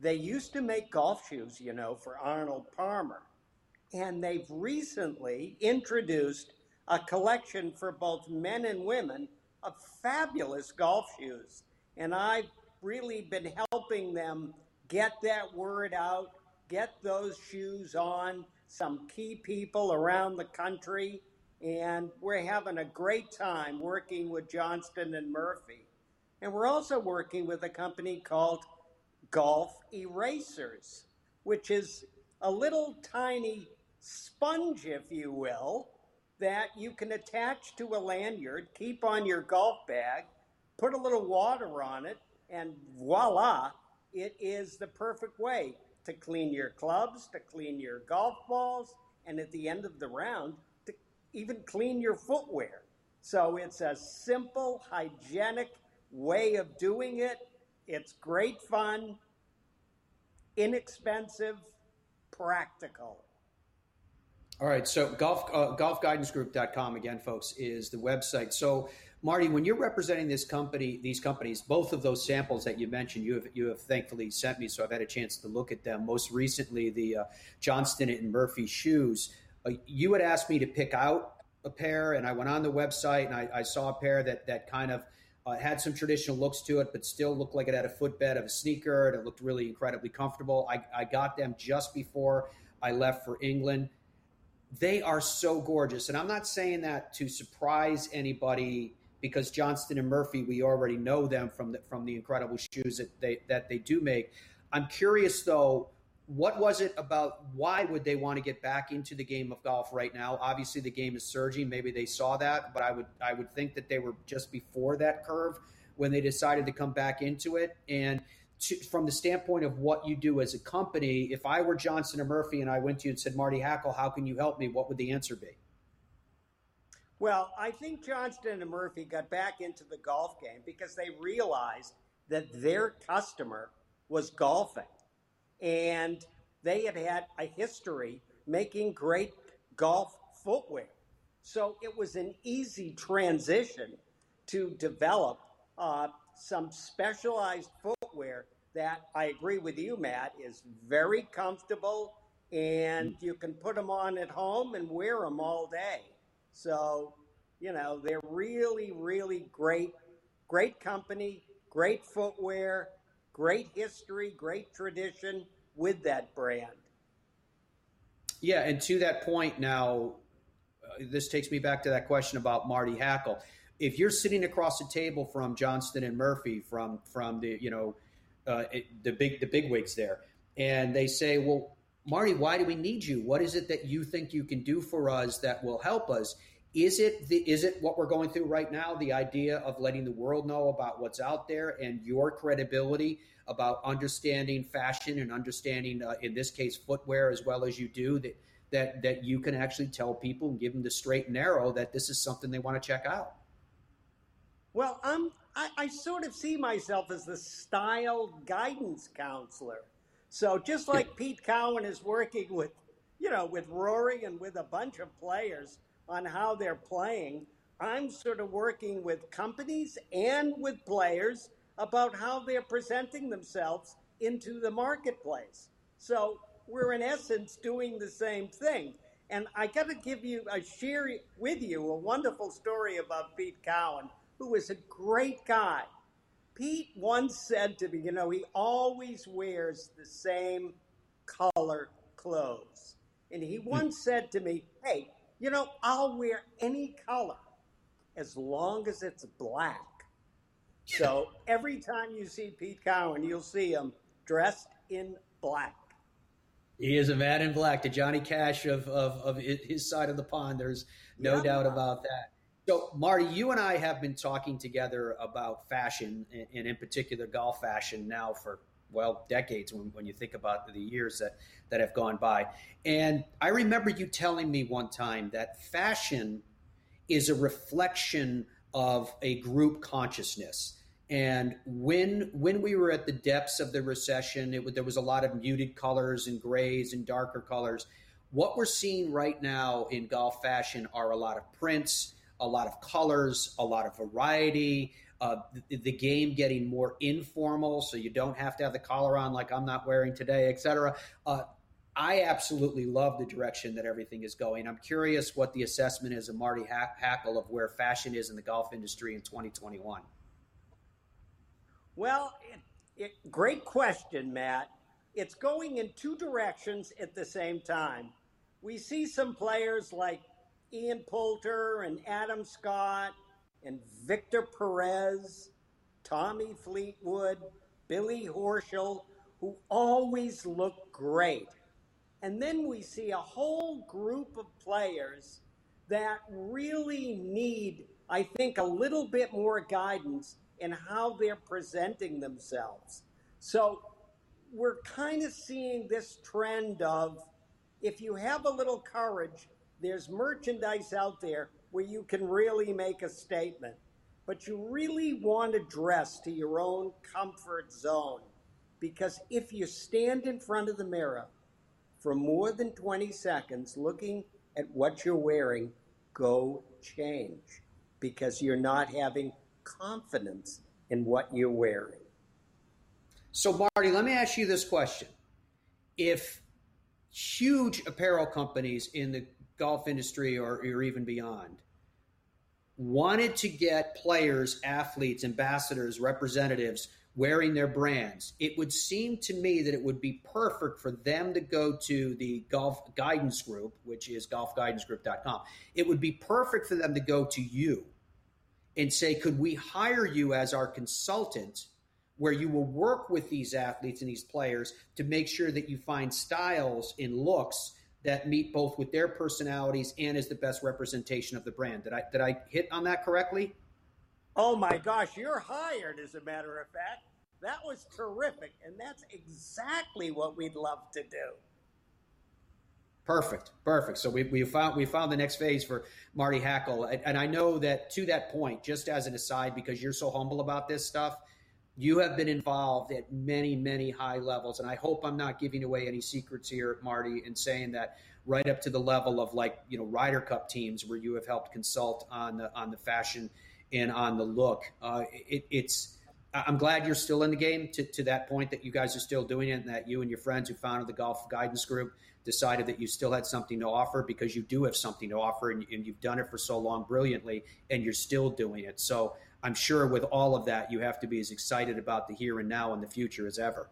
They used to make golf shoes, you know, for Arnold Palmer. And they've recently introduced a collection for both men and women of fabulous golf shoes. And I've really been helping them get that word out, get those shoes on some key people around the country. And we're having a great time working with Johnston and Murphy. And we're also working with a company called Golf Erasers, which is a little tiny sponge, if you will, that you can attach to a lanyard, keep on your golf bag, put a little water on it, and voila, it is the perfect way to clean your clubs, to clean your golf balls, and at the end of the round, even clean your footwear. So it's a simple, hygienic way of doing it. It's great fun, inexpensive, practical. All right. So golf uh, golfguidancegroup.com again, folks, is the website. So Marty, when you're representing this company, these companies, both of those samples that you mentioned, you have you have thankfully sent me, so I've had a chance to look at them. Most recently, the uh, Johnston and Murphy shoes. Uh, you had asked me to pick out a pair, and I went on the website and I, I saw a pair that that kind of uh, had some traditional looks to it, but still looked like it had a footbed of a sneaker, and it looked really incredibly comfortable. I, I got them just before I left for England they are so gorgeous. And I'm not saying that to surprise anybody because Johnston and Murphy, we already know them from the, from the incredible shoes that they that they do make. I'm curious though, what was it about? Why would they want to get back into the game of golf right now? Obviously, the game is surging. Maybe they saw that, but I would I would think that they were just before that curve when they decided to come back into it. And to, from the standpoint of what you do as a company, if I were Johnston or Murphy and I went to you and said, Marty Hackel, how can you help me? What would the answer be? Well, I think Johnston and Murphy got back into the golf game because they realized that their customer was golfing. And they had had a history making great golf footwear. So it was an easy transition to develop uh, some specialized footwear that I agree with you, Matt, is very comfortable and you can put them on at home and wear them all day. So, you know, they're really, really great, great company, great footwear, great history, great tradition with that brand. Yeah, and to that point now, uh, this takes me back to that question about Marty Hackel if you're sitting across the table from Johnston and Murphy, from from the you know uh, it, the big the big wigs there, and they say, well, Marty, why do we need you? What is it that you think you can do for us that will help us? Is it the, is it what we're going through right now? The idea of letting the world know about what's out there and your credibility about understanding fashion and understanding, uh, in this case, footwear as well as you do that that that you can actually tell people and give them the straight and narrow that this is something they want to check out. Well, I'm, I, I sort of see myself as the style guidance counselor. So just like Pete Cowan is working with, you know, with Rory and with a bunch of players on how they're playing, I'm sort of working with companies and with players about how they're presenting themselves into the marketplace. So we're in essence doing the same thing. And I got to give you, I share with you a wonderful story about Pete Cowan who is a great guy. Pete once said to me, you know, he always wears the same color clothes. And he hmm. once said to me, hey, you know, I'll wear any color as long as it's black. So every time you see Pete Cowan, you'll see him dressed in black. He is a man in black, the Johnny Cash of, of, of his side of the pond. There's no yeah. doubt about that. So, Marty, you and I have been talking together about fashion, and in particular golf fashion, now for well decades when, when you think about the years that that have gone by. And I remember you telling me one time that fashion is a reflection of a group consciousness. And when when we were at the depths of the recession, it, there was a lot of muted colors and grays and darker colors. What we're seeing right now in golf fashion are a lot of prints, a lot of colors, a lot of variety. Uh, the, the, game getting more informal, so you don't have to have the collar on like I'm not wearing today, etc. Uh, I absolutely love the direction that everything is going. I'm curious what the assessment is of Marty Hackel of where fashion is in the golf industry in 2021. Well, it, it, great question, Matt. It's going in two directions at the same time. We see some players like Ian Poulter and Adam Scott and Victor Perez, Tommy Fleetwood, Billy Horschel, who always look great. And then we see a whole group of players that really need, I think, a little bit more guidance in how they're presenting themselves. So we're kind of seeing this trend of if you have a little courage, there's merchandise out there where you can really make a statement. But you really want to dress to your own comfort zone. Because if you stand in front of the mirror for more than 20 seconds looking at what you're wearing, go change because you're not having confidence in what you're wearing. So, Marty, let me ask you this question. If huge apparel companies in the golf industry or, or even beyond wanted to get players, athletes, ambassadors, representatives wearing their brands, it would seem to me that it would be perfect for them to go to the Golf Guidance Group, which is golfguidancegroup.com. It would be perfect for them to go to you and say, could we hire you as our consultant where you will work with these athletes and these players to make sure that you find styles and looks that meet both with their personalities and is the best representation of the brand. Did I did I hit on that correctly? Oh my gosh, you're hired as a matter of fact. That was terrific and that's exactly what we'd love to do. Perfect, perfect. So we, we found we found the next phase for Marty Hackel, and I know that to that point, just as an aside, because you're so humble about this stuff, you have been involved at many, many high levels, and I hope I'm not giving away any secrets here, Marty, in saying that right up to the level of like you know Ryder Cup teams where you have helped consult on the on the fashion and on the look. Uh, it, it's I'm glad you're still in the game to, to that point that you guys are still doing it, and that you and your friends who founded the Golf Guidance Group decided that you still had something to offer because you do have something to offer and, and you've done it for so long brilliantly and you're still doing it. So I'm sure with all of that, you have to be as excited about the here and now and the future as ever.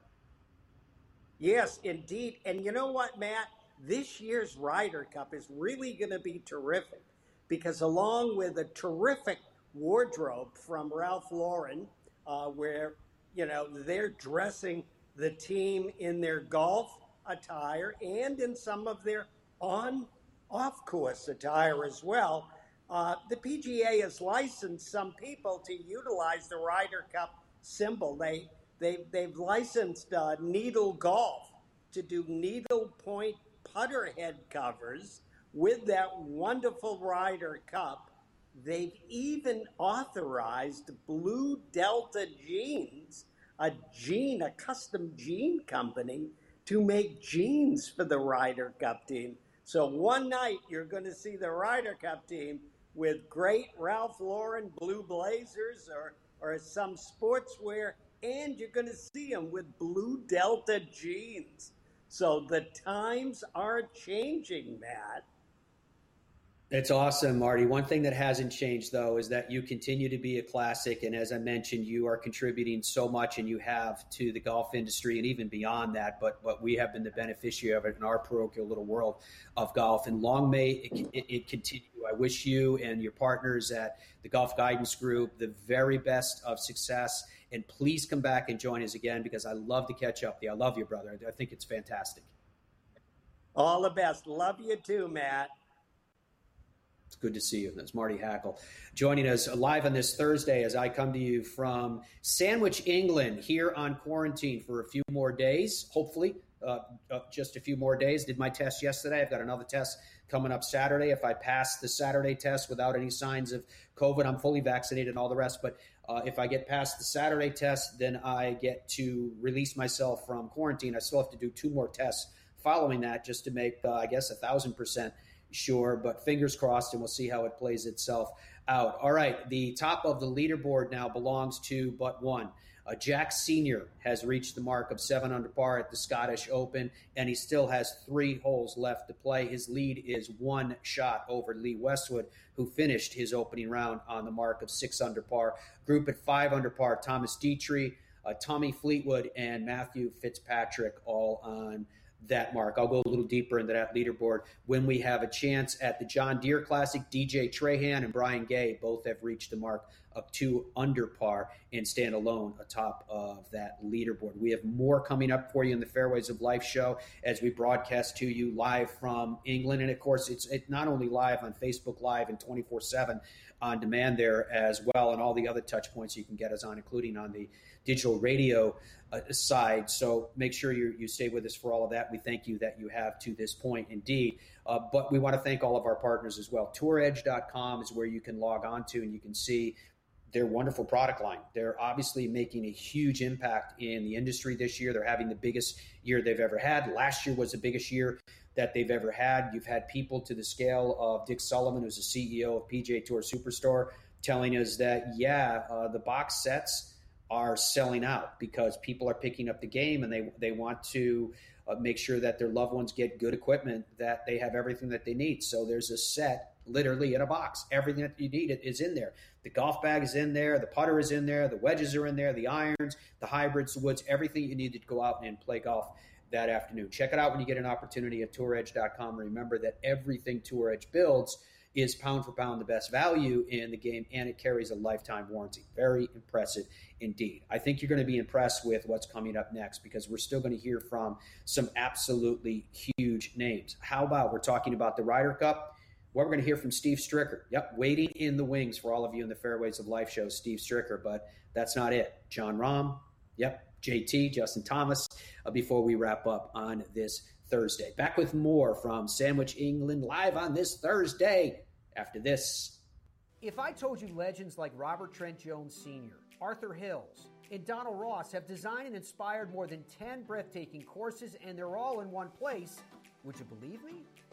Yes, indeed. And you know what, Matt? This year's Ryder Cup is really going to be terrific because, along with a terrific wardrobe from Ralph Lauren, uh, where you know they're dressing the team in their golf attire and in some of their on off course attire as well. Uh, the PGA has licensed some people to utilize the Ryder Cup symbol. They, they, they've licensed uh, Needle Golf to do needle point putter head covers with that wonderful Ryder Cup. They've even authorized Blue Delta Jeans, a jean, a custom jean company to make jeans for the Ryder Cup team. So one night you're going to see the Ryder Cup team with great Ralph Lauren blue blazers or, or some sportswear, and you're going to see them with blue Delta jeans. So the times are changing, Matt. It's awesome, Marty. One thing that hasn't changed, though, is that you continue to be a classic. And as I mentioned, you are contributing so much and you have to the golf industry and even beyond that. But, but we have been the beneficiary of it in our parochial little world of golf. And long may it, it, it continue. I wish you and your partners at the Golf Guidance Group the very best of success. And please come back and join us again because I love to catch up. I love you, brother. I think it's fantastic. All the best. Love you too, Matt. It's good to see you. That's Marty Hackel joining us live on this Thursday as I come to you from Sandwich, England, here on quarantine for a few more days, hopefully. Uh, uh, just a few more days. Did my test yesterday. I've got another test coming up Saturday. If I pass the Saturday test without any signs of COVID, I'm fully vaccinated and all the rest. But uh, if I get past the Saturday test, then I get to release myself from quarantine. I still have to do two more tests following that just to make, uh, I guess, a thousand percent sure. But fingers crossed, and we'll see how it plays itself out. All right, the top of the leaderboard now belongs to but one. Uh, Jack Senior has reached the mark of seven under par at the Scottish Open, and he still has three holes left to play. His lead is one shot over Lee Westwood, who finished his opening round on the mark of six under par. Group at five under par: Thomas Detry, uh, Tommy Fleetwood, and Matthew Fitzpatrick, all on that mark. I'll go a little deeper into that leaderboard when we have a chance at the John Deere Classic. DJ Trahan and Brian Gay both have reached the mark of two under par and stand alone atop of that leaderboard. We have more coming up for you in the Fairways of Life show as we broadcast to you live from England. And of course, it's, it's not only live on Facebook Live and 24 7 on demand there as well, and all the other touch points you can get us on, including on the digital radio uh, side. So make sure you, you stay with us for all of that. We thank you that you have to this point indeed. Uh, but we want to thank all of our partners as well. TourEdge.com is where you can log on to and you can see their wonderful product line. They're obviously making a huge impact in the industry this year. They're having the biggest year they've ever had. Last year was the biggest year that they've ever had. You've had people to the scale of Dick Sullivan, who's the CEO of PGA Tour Superstore, telling us that, yeah, uh, the box sets are selling out because people are picking up the game and they, they want to uh, make sure that their loved ones get good equipment, that they have everything that they need. So there's a set literally in a box. Everything that you need is in there. The golf bag is in there, the putter is in there, the wedges are in there, the irons, the hybrids, the woods, everything you need to go out and play golf that afternoon. Check it out when you get an opportunity at touredge.com. Remember that everything Tour Edge builds is pound for pound the best value in the game, and it carries a lifetime warranty. Very impressive indeed. I think you're going to be impressed with what's coming up next because we're still going to hear from some absolutely huge names. How about we're talking about the Ryder Cup? Well, we're going to hear from Steve Stricker. Yep, waiting in the wings for all of you in the Fairways of Life show, Steve Stricker. But that's not it. Jon Rahm. Yep, JT, Justin Thomas. Uh, before we wrap up on this Thursday, back with more from Sandwich, England, live on this Thursday. After this, if I told you legends like Robert Trent Jones Sr., Arthur Hills, and Donald Ross have designed and inspired more than 10 breathtaking courses, and they're all in one place, would you believe me?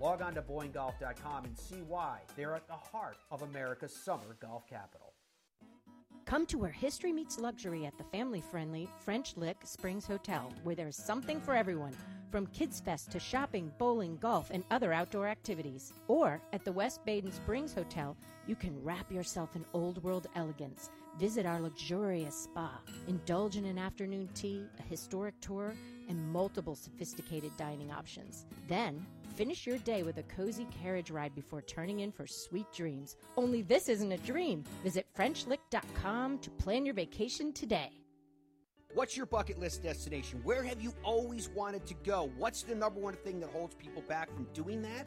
Log on to BoyneGolf.com and see why they're at the heart of America's summer golf capital. Come to where history meets luxury at the family friendly French Lick Springs Hotel, where there's something for everyone, from Kids Fest to shopping, bowling, golf, and other outdoor activities. Or at the West Baden Springs Hotel, you can wrap yourself in old world elegance. Visit our luxurious spa, indulge in an afternoon tea, a historic tour, and multiple sophisticated dining options. Then, finish your day with a cozy carriage ride before turning in for sweet dreams. Only this isn't a dream. Visit FrenchLick.com to plan your vacation today. What's your bucket list destination? Where have you always wanted to go? What's the number one thing that holds people back from doing that?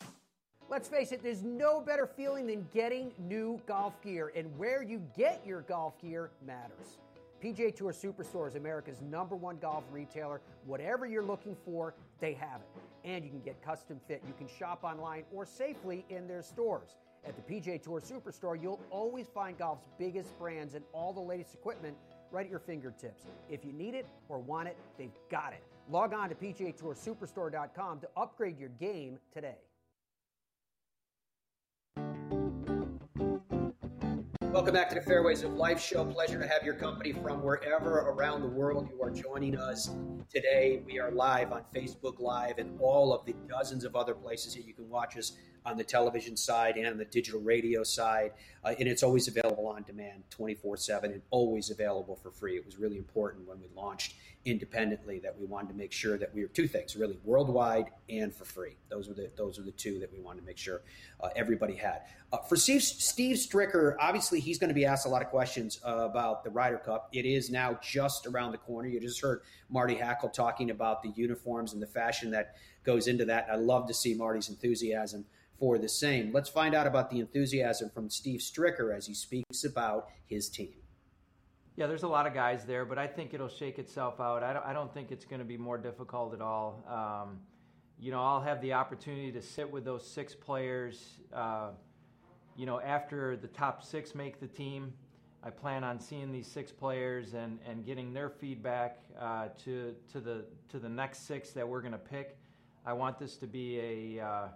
Let's face it, there's no better feeling than getting new golf gear, and where you get your golf gear matters. PGA Tour Superstore is America's number one golf retailer. Whatever you're looking for, they have it. And you can get custom fit. You can shop online or safely in their stores. At the PGA Tour Superstore, you'll always find golf's biggest brands and all the latest equipment right at your fingertips. If you need it or want it, they've got it. Log on to PGATourSuperstore.com to upgrade your game today. Welcome back to the Fairways of Life show. Pleasure to have your company from wherever around the world you are joining us today. We are live on Facebook Live and all of the dozens of other places that you can watch us on the television side and on the digital radio side. Uh, and it's always available on demand 24 7 and always available for free. It was really important when we launched independently that we wanted to make sure that we were two things really worldwide and for free. Those were the those are the two that we wanted to make sure uh, everybody had. Uh, for Steve, Steve Stricker, obviously he's going to be asked a lot of questions uh, about the Ryder Cup. It is now just around the corner. You just heard Marty Hackel talking about the uniforms and the fashion that goes into that. I love to see Marty's enthusiasm for the same. Let's find out about the enthusiasm from Steve Stricker as he speaks about his team. Yeah, there's a lot of guys there, but I think it'll shake itself out. I don't, I don't think it's going to be more difficult at all. Um, you know, I'll have the opportunity to sit with those six players. Uh, you know, after the top six make the team, I plan on seeing these six players and, and getting their feedback uh, to to the to the next six that we're going to pick. I want this to be a uh,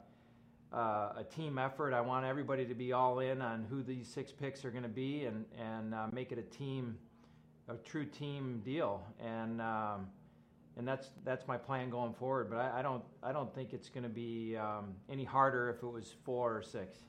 uh, a team effort. I want everybody to be all in on who these six picks are going to be and and uh, make it a team, a true team deal. And um, and that's that's my plan going forward. But I, I don't I don't think it's going to be um, any harder if it was four or six.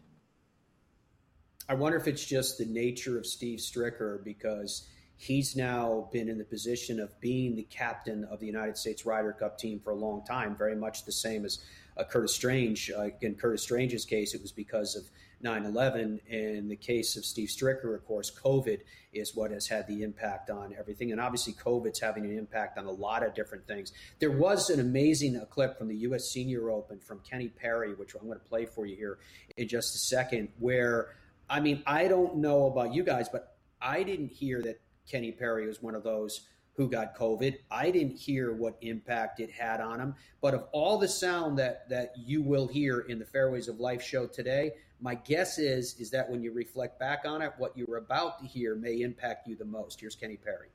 I wonder if it's just the nature of Steve Stricker because he's now been in the position of being the captain of the United States Ryder Cup team for a long time, very much the same as uh, Curtis Strange. Uh, in Curtis Strange's case, it was because of 9 11. In the case of Steve Stricker, of course, COVID is what has had the impact on everything. And obviously, COVID's having an impact on a lot of different things. There was an amazing clip from the U.S. Senior Open from Kenny Perry, which I'm going to play for you here in just a second, where, I mean, I don't know about you guys, but I didn't hear that Kenny Perry was one of those who got COVID. I didn't hear what impact it had on him, but of all the sound that that you will hear in the Fairways of Life show today, my guess is is that when you reflect back on it, what you're about to hear may impact you the most. Here's Kenny Perry.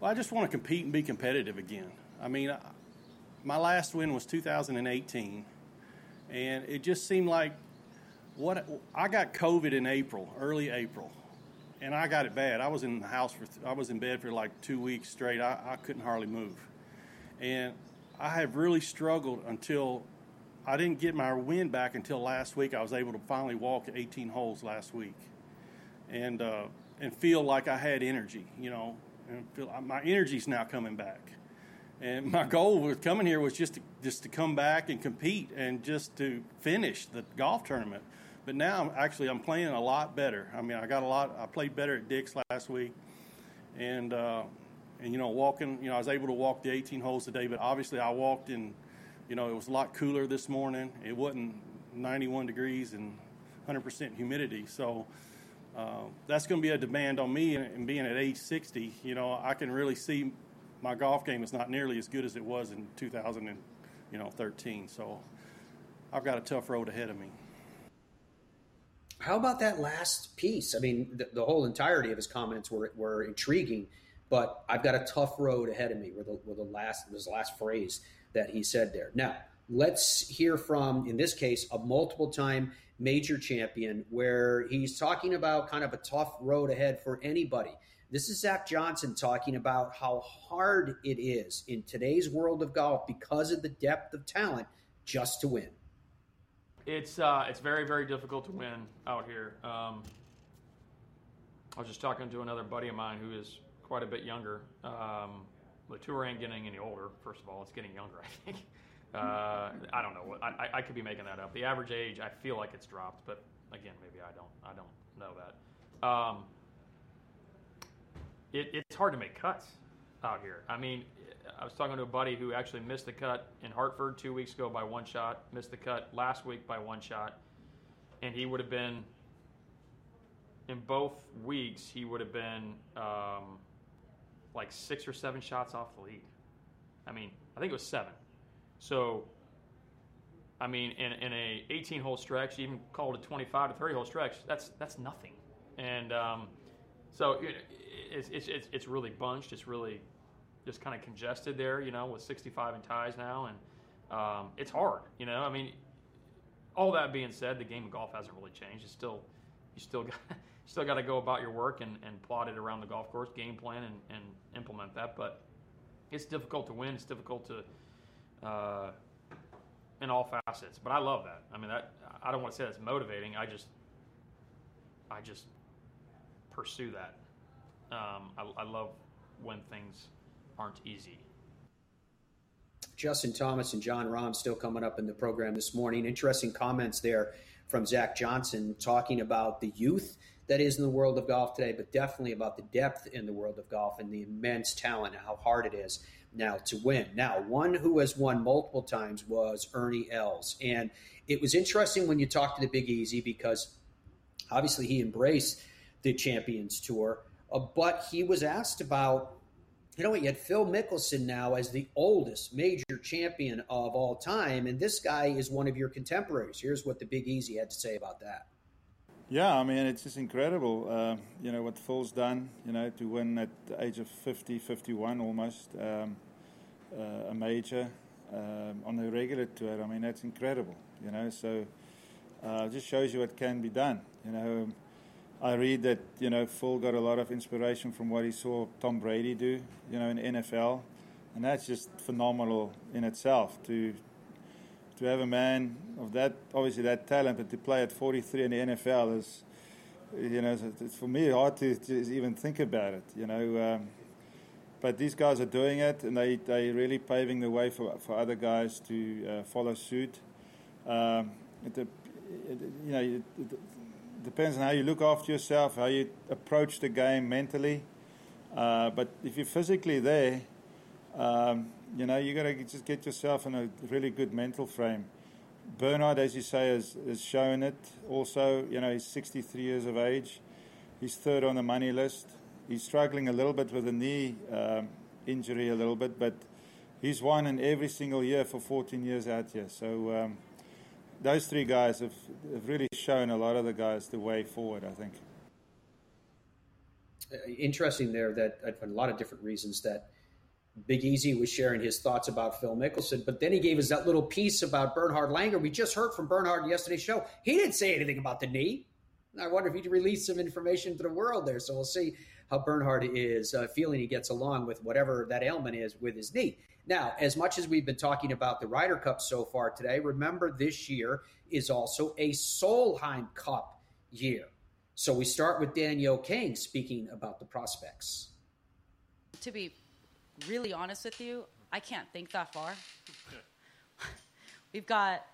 Well, I just want to compete and be competitive again. I mean, my last win was 2018, and it just seemed like what I got COVID in April, early April and I got it bad. I was in the house for I was in bed for like two weeks straight. I, I couldn't hardly move, and I have really struggled until I didn't get my wind back until last week. I was able to finally walk 18 holes last week, and uh, and feel like I had energy. You know, and feel my energy's now coming back. And my goal with coming here was just to, just to come back and compete and just to finish the golf tournament. But now, I'm actually, I'm playing a lot better. I mean, I got a lot. I played better at Dick's last week, and uh, and you know, walking. You know, I was able to walk the 18 holes today. But obviously, I walked in. You know, it was a lot cooler this morning. It wasn't 91 degrees and 100% humidity. So uh, that's going to be a demand on me. And being at age 60, you know, I can really see my golf game is not nearly as good as it was in 2013. So I've got a tough road ahead of me. How about that last piece? I mean, the, the, whole entirety of his comments were were intriguing, but I've got a tough road ahead of me. Were the, were the last this last phrase that he said there. Now let's hear from, in this case, a multiple time major champion, where he's talking about kind of a tough road ahead for anybody. This is Zach Johnson talking about how hard it is in today's world of golf because of the depth of talent just to win. It's uh, it's very very difficult to win out here. Um, I was just talking to another buddy of mine who is quite a bit younger. Um, the tour ain't getting any older. First of all, it's getting younger. I think. Uh, I don't know. I, I could be making that up. The average age, I feel like it's dropped, but again, maybe I don't. I don't know that. Um, it, it's hard to make cuts out here. I mean, I was talking to a buddy who actually missed the cut in Hartford two weeks ago by one shot, missed the cut last week by one shot, and he would have been in both weeks. He would have been um, like six or seven shots off the lead. I mean, I think it was seven. So, I mean, in, in a 18 hole stretch, even called a 25 to 30 hole stretch, that's that's nothing. And um, so it's, it's it's really bunched. It's really just kind of congested there, you know, with 65 and ties now, and um, it's hard. You know, I mean, all that being said, the game of golf hasn't really changed. It's still you still got still got to go about your work and, and plot it around the golf course, game plan, and, and implement that. But it's difficult to win. It's difficult to uh, in all facets. But I love that. I mean, that I don't want to say that's motivating. I just I just pursue that. Um, I, I love when things aren't easy. Justin Thomas and Jon Rahm still coming up in the program this morning. Interesting comments there from Zach Johnson talking about the youth that is in the world of golf today, but definitely about the depth in the world of golf and the immense talent and how hard it is now to win. Now, one who has won multiple times was Ernie Els. And it was interesting when you talked to the Big Easy because obviously he embraced the Champions Tour, uh, but he was asked about you know what? You had Phil Mickelson now as the oldest major champion of all time, and this guy is one of your contemporaries. Here's what the Big Easy had to say about that. Yeah, I mean, it's just incredible, uh, you know, what Phil's done, you know, to win at the age of 50, 51 almost, um, uh, a major um, on a regular tour. I mean, that's incredible, you know, so uh, just shows you what can be done, you know. I read that you know Phil got a lot of inspiration from what he saw Tom Brady do, you know, in NFL, and that's just phenomenal in itself to to have a man of that obviously that talent, but to play at 43 in the NFL is, you know, it's for me hard to, to even think about it, you know. Um, but these guys are doing it, and they they really paving the way for for other guys to uh, follow suit. Um, it, you know, depends on how you look after yourself, how you approach the game mentally. Uh, but if you're physically there, um, you know, you got to just get yourself in a really good mental frame. Bernhard, as you say, has, has shown it. Also, you know, he's 63 years of age. He's third on the money list. He's struggling a little bit with a knee um, injury, a little bit, but he's won in every single year for 14 years out here. So. Um, those three guys have, have really shown a lot of the guys the way forward, I think. Uh, interesting there that uh, for a lot of different reasons that Big Easy was sharing his thoughts about Phil Mickelson, but then he gave us that little piece about Bernhard Langer. We just heard from Bernhard yesterday's show. He didn't say anything about the knee. I wonder if he released some information to the world there. So we'll see how Bernhard is uh, feeling he gets along with whatever that ailment is with his knee. Now, as much as we've been talking about the Ryder Cup so far today, remember this year is also a Solheim Cup year. So we start with Danielle Kang speaking about the prospects. To be really honest with you, I can't think that far. we've got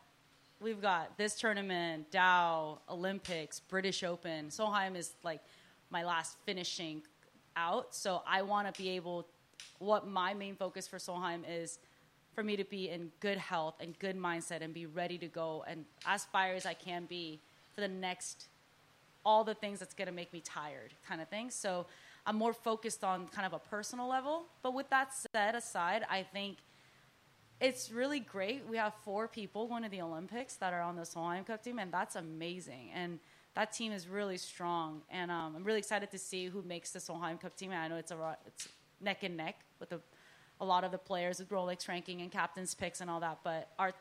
we've got this tournament, Dow, Olympics, British Open. Solheim is like my last finishing out, so I want to be able what my main focus for Solheim is for me to be in good health and good mindset and be ready to go and as fire as I can be for the next all the things that's going to make me tired kind of thing. So I'm more focused on kind of a personal level. But with that said aside, I think it's really great. We have four people going to the Olympics that are on the Solheim Cup team, and that's amazing. And that team is really strong, and um, I'm really excited to see who makes the Solheim Cup team. And I know it's a it's neck and neck with a, a lot of the players with Rolex ranking and captain's picks and all that. But our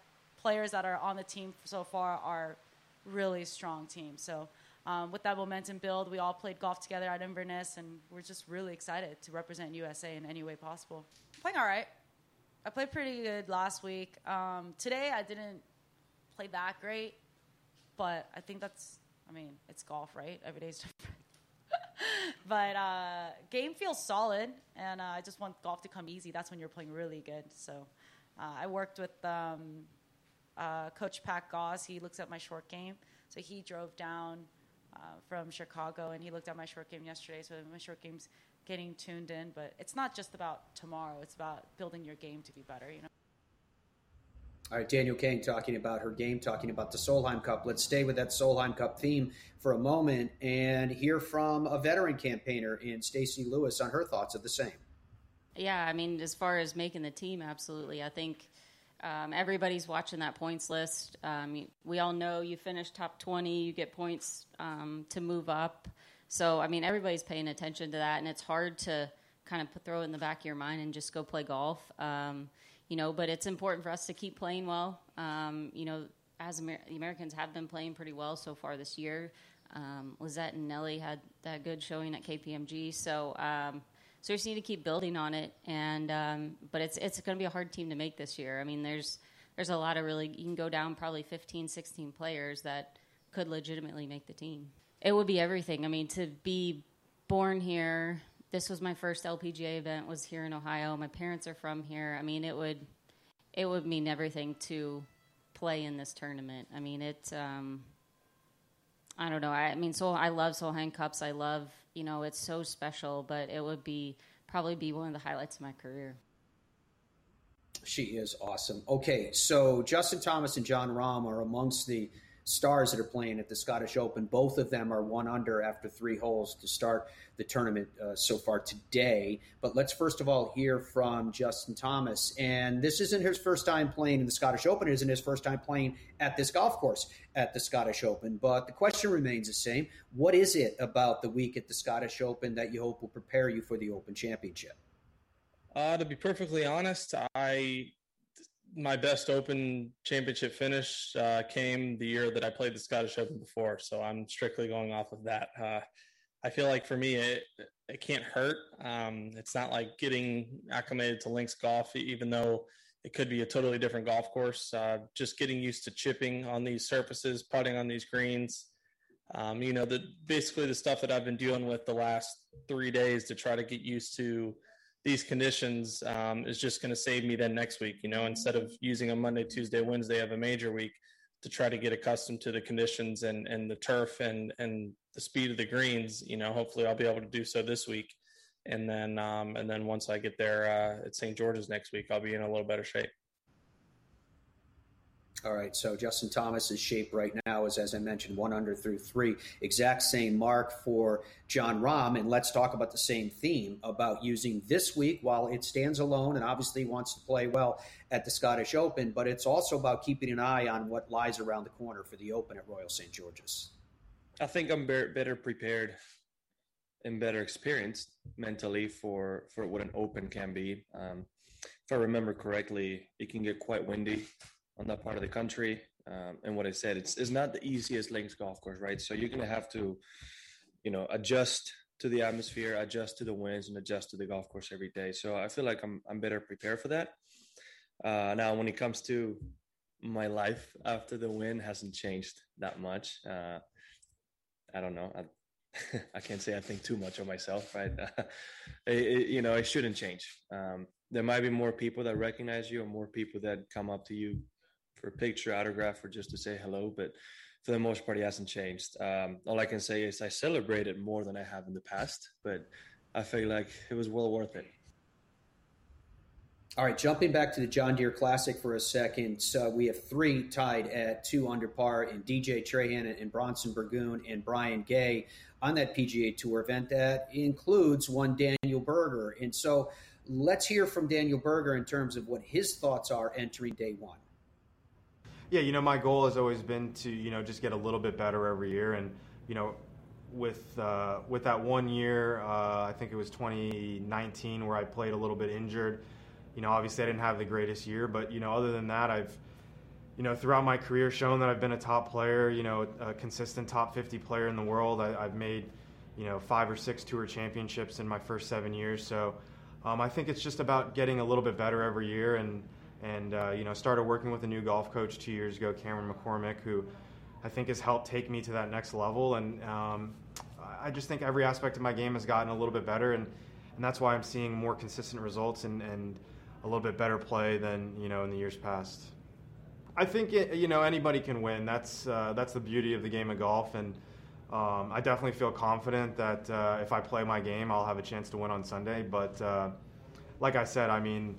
players that are on the team so far are really strong teams. So um, with that momentum build, we all played golf together at Inverness, and we're just really excited to represent USA in any way possible. Playing all right. I played pretty good last week. Um, today I didn't play that great, but I think that's. I mean, it's golf, right? Every day's different. but uh, game feels solid, and uh, I just want golf to come easy. That's when you're playing really good. So uh, I worked with um, uh, Coach Pat Goss. He looks at my short game, so he drove down from Chicago, and he looked at my short game yesterday. So my short game's getting tuned in, but it's not just about tomorrow. It's about building your game to be better. You know. All right, Danielle Kang talking about her game, talking about the Solheim Cup. Let's stay with that Solheim Cup theme for a moment and hear from a veteran campaigner in Stacy Lewis on her thoughts of the same. Yeah, I mean, as far as making the team, absolutely. I think um, everybody's watching that points list. Um, we all know you finish top 20, you get points um, to move up. So, I mean, everybody's paying attention to that, and it's hard to kind of throw it in the back of your mind and just go play golf. Um, you know, but it's important for us to keep playing well. Um, you know, as Amer- the Americans have been playing pretty well so far this year. Um, Lizette and Nelly had that good showing at KPMG, so um, so we just need to keep building on it. And um, but it's it's going to be a hard team to make this year. I mean, there's there's a lot of really you can go down probably 15, 16 players that could legitimately make the team. It would be everything. I mean, to be born here, this was my first LPGA event. Was here in Ohio. My parents are from here. I mean, it would it would mean everything to play in this tournament. I mean, it. Um, I don't know. I, I mean, so I love Solheim Cups. I love you know it's so special, but it would be probably be one of the highlights of my career. She is awesome. Okay, so Justin Thomas and Jon Rahm are amongst the stars that are playing at the Scottish Open. Both of them are one under after three holes to start the tournament uh, so far today. But let's first of all hear from Justin Thomas. And this isn't his first time playing in the Scottish Open. It isn't his first time playing at this golf course at the Scottish Open. But the question remains the same What is it about the week at the Scottish Open that you hope will prepare you for the Open Championship? Uh, to be perfectly honest, I my best Open Championship finish uh, came the year that I played the Scottish Open before, so I'm strictly going off of that. Uh, I feel like for me, it it can't hurt. Um, it's not like getting acclimated to links golf, even though it could be a totally different golf course. Uh, just getting used to chipping on these surfaces, putting on these greens. Um, you know, the basically the stuff that I've been dealing with the last three days to try to get used to these conditions um, is just going to save me then next week. You know, instead of using a Monday, Tuesday, Wednesday of a major week to try to get accustomed to the conditions and and the turf and and the speed of the greens. You know, hopefully I'll be able to do so this week, and then um, and then once I get there uh, at St. George's next week, I'll be in a little better shape. All right, so Justin Thomas's shape right now is, as I mentioned, one under through three. Exact same mark for Jon Rahm. And let's talk about the same theme about using this week while it stands alone and obviously wants to play well at the Scottish Open, but it's also about keeping an eye on what lies around the corner for the Open at Royal St. George's. I think I'm better prepared and better experienced mentally for, for what an Open can be. Um, if I remember correctly, it can get quite windy on that part of the country. Um, and what I said, it's, it's not the easiest links golf course, right? So you're going to have to, you know, adjust to the atmosphere, adjust to the winds, and adjust to the golf course every day. So I feel like I'm I'm better prepared for that. Uh, now, when it comes to my life after the win, hasn't changed that much. Uh, I don't know. I, I can't say I think too much of myself, right? it, it, you know, it shouldn't change. Um, there might be more people that recognize you, or more people that come up to you for a picture, autograph, or just to say hello. But for the most part, he hasn't changed. Um, all I can say is I celebrate it more than I have in the past, but I feel like it was well worth it. All right, jumping back to the John Deere Classic for a second. So we have three tied at two under par in DJ Trahan and Bronson Burgoon and Brian Gay on that PGA Tour event. That includes one Daniel Berger. And so let's hear from Daniel Berger in terms of what his thoughts are entering day one. Yeah, you know, my goal has always been to, you know, just get a little bit better every year. And, you know, with uh, with that one year, uh, I think it was 2019, where I played a little bit injured. You know, obviously I didn't have the greatest year, but you know, other than that, I've you know throughout my career shown that I've been a top player. You know, a consistent top 50 player in the world. I, have made you know five or six tour championships in my first seven years. So um, I think it's just about getting a little bit better every year and and uh, you know started working with a new golf coach two years ago, Cameron McCormick, who I think has helped take me to that next level. And um, I just think every aspect of my game has gotten a little bit better, and and that's why I'm seeing more consistent results and and a little bit better play than you know in the years past. I think it, you know anybody can win. That's uh, that's the beauty of the game of golf, and um, I definitely feel confident that uh, if I play my game, I'll have a chance to win on Sunday. But uh, like I said, I mean,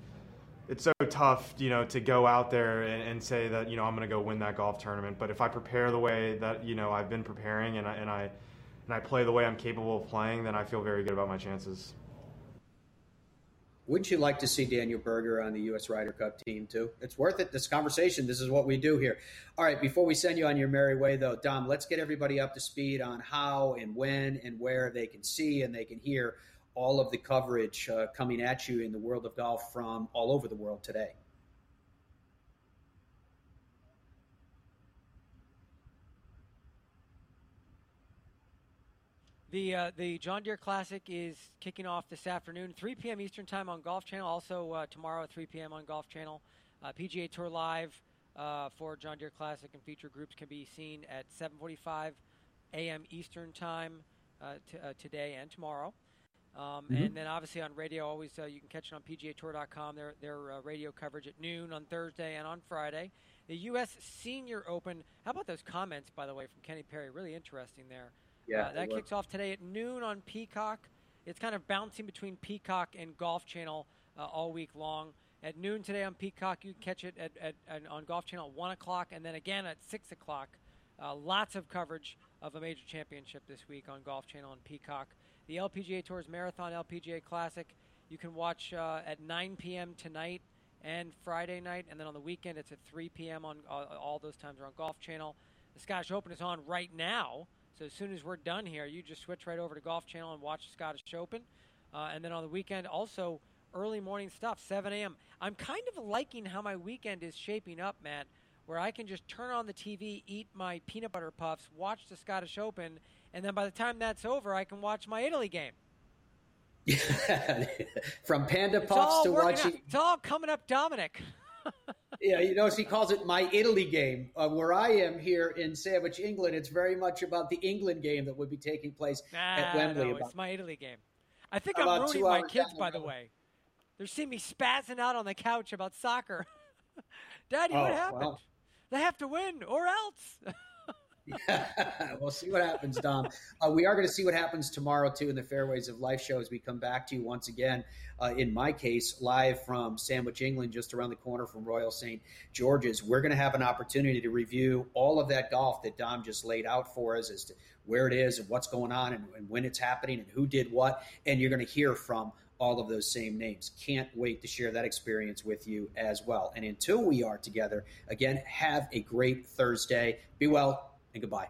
it's so tough, you know, to go out there and, and say that you know I'm going to go win that golf tournament. But if I prepare the way that you know I've been preparing and I and I and I play the way I'm capable of playing, then I feel very good about my chances. Wouldn't you like to see Daniel Berger on the U.S. Ryder Cup team too? It's worth it. This conversation. This is what we do here. All right. Before we send you on your merry way, though, Dom, let's get everybody up to speed on how and when and where they can see and they can hear all of the coverage uh, coming at you in the world of golf from all over the world today. The uh, the John Deere Classic is kicking off this afternoon, 3 p.m. Eastern Time on Golf Channel. Also uh, tomorrow 3 p.m. on Golf Channel. Uh, PGA Tour Live uh, for John Deere Classic and feature groups can be seen at 7:45 a.m. Eastern Time uh, t- uh, today and tomorrow. Um, mm-hmm. And then obviously on radio, always you can catch it on PGATour.com. Their their radio coverage at noon on Thursday and on Friday. The U.S. Senior Open. How about those comments, by the way, from Kenny Perry? Really interesting there. Yeah, uh, that kicks off today at noon on Peacock. It's kind of bouncing between Peacock and Golf Channel uh, all week long. At noon today on Peacock, you can catch it at, at, at on Golf Channel at 1 o'clock, and then again at 6 o'clock. Uh, lots of coverage of a major championship this week on Golf Channel and Peacock. The LPGA Tour's Marathon LPGA Classic, you can watch uh, at 9 p.m. tonight and Friday night, and then on the weekend it's at 3 p.m. on uh, all those times are on Golf Channel. The Scottish Open is on right now so as soon as we're done here, you just switch right over to Golf Channel and watch the Scottish Open. Uh, and then on the weekend, also early morning stuff, 7 a.m. I'm kind of liking how my weekend is shaping up, Matt, where I can just turn on the TV, eat my peanut butter puffs, watch the Scottish Open, and then by the time that's over, I can watch my Italy game. From Panda Puffs to watching. Out. It's all coming up, Dominic. yeah, you know, he calls it my Italy game. Uh, where I am here in Sandwich, England, it's very much about the England game that would be taking place nah, at Wembley. No, it's my Italy game. I think I'm ruining my kids, by the way. They're seeing me spazzing out on the couch about soccer. Daddy, oh, what happened? Well. They have to win, or else. Yeah, we'll see what happens, Dom. Uh, we are going to see what happens tomorrow too in the Fairways of Life show as we come back to you once again. Uh, in my case, live from Sandwich, England, just around the corner from Royal St. George's. We're going to have an opportunity to review all of that golf that Dom just laid out for us as to where it is and what's going on and, and when it's happening and who did what. And you're going to hear from all of those same names. Can't wait to share that experience with you as well. And until we are together, again, have a great Thursday. Be well and goodbye.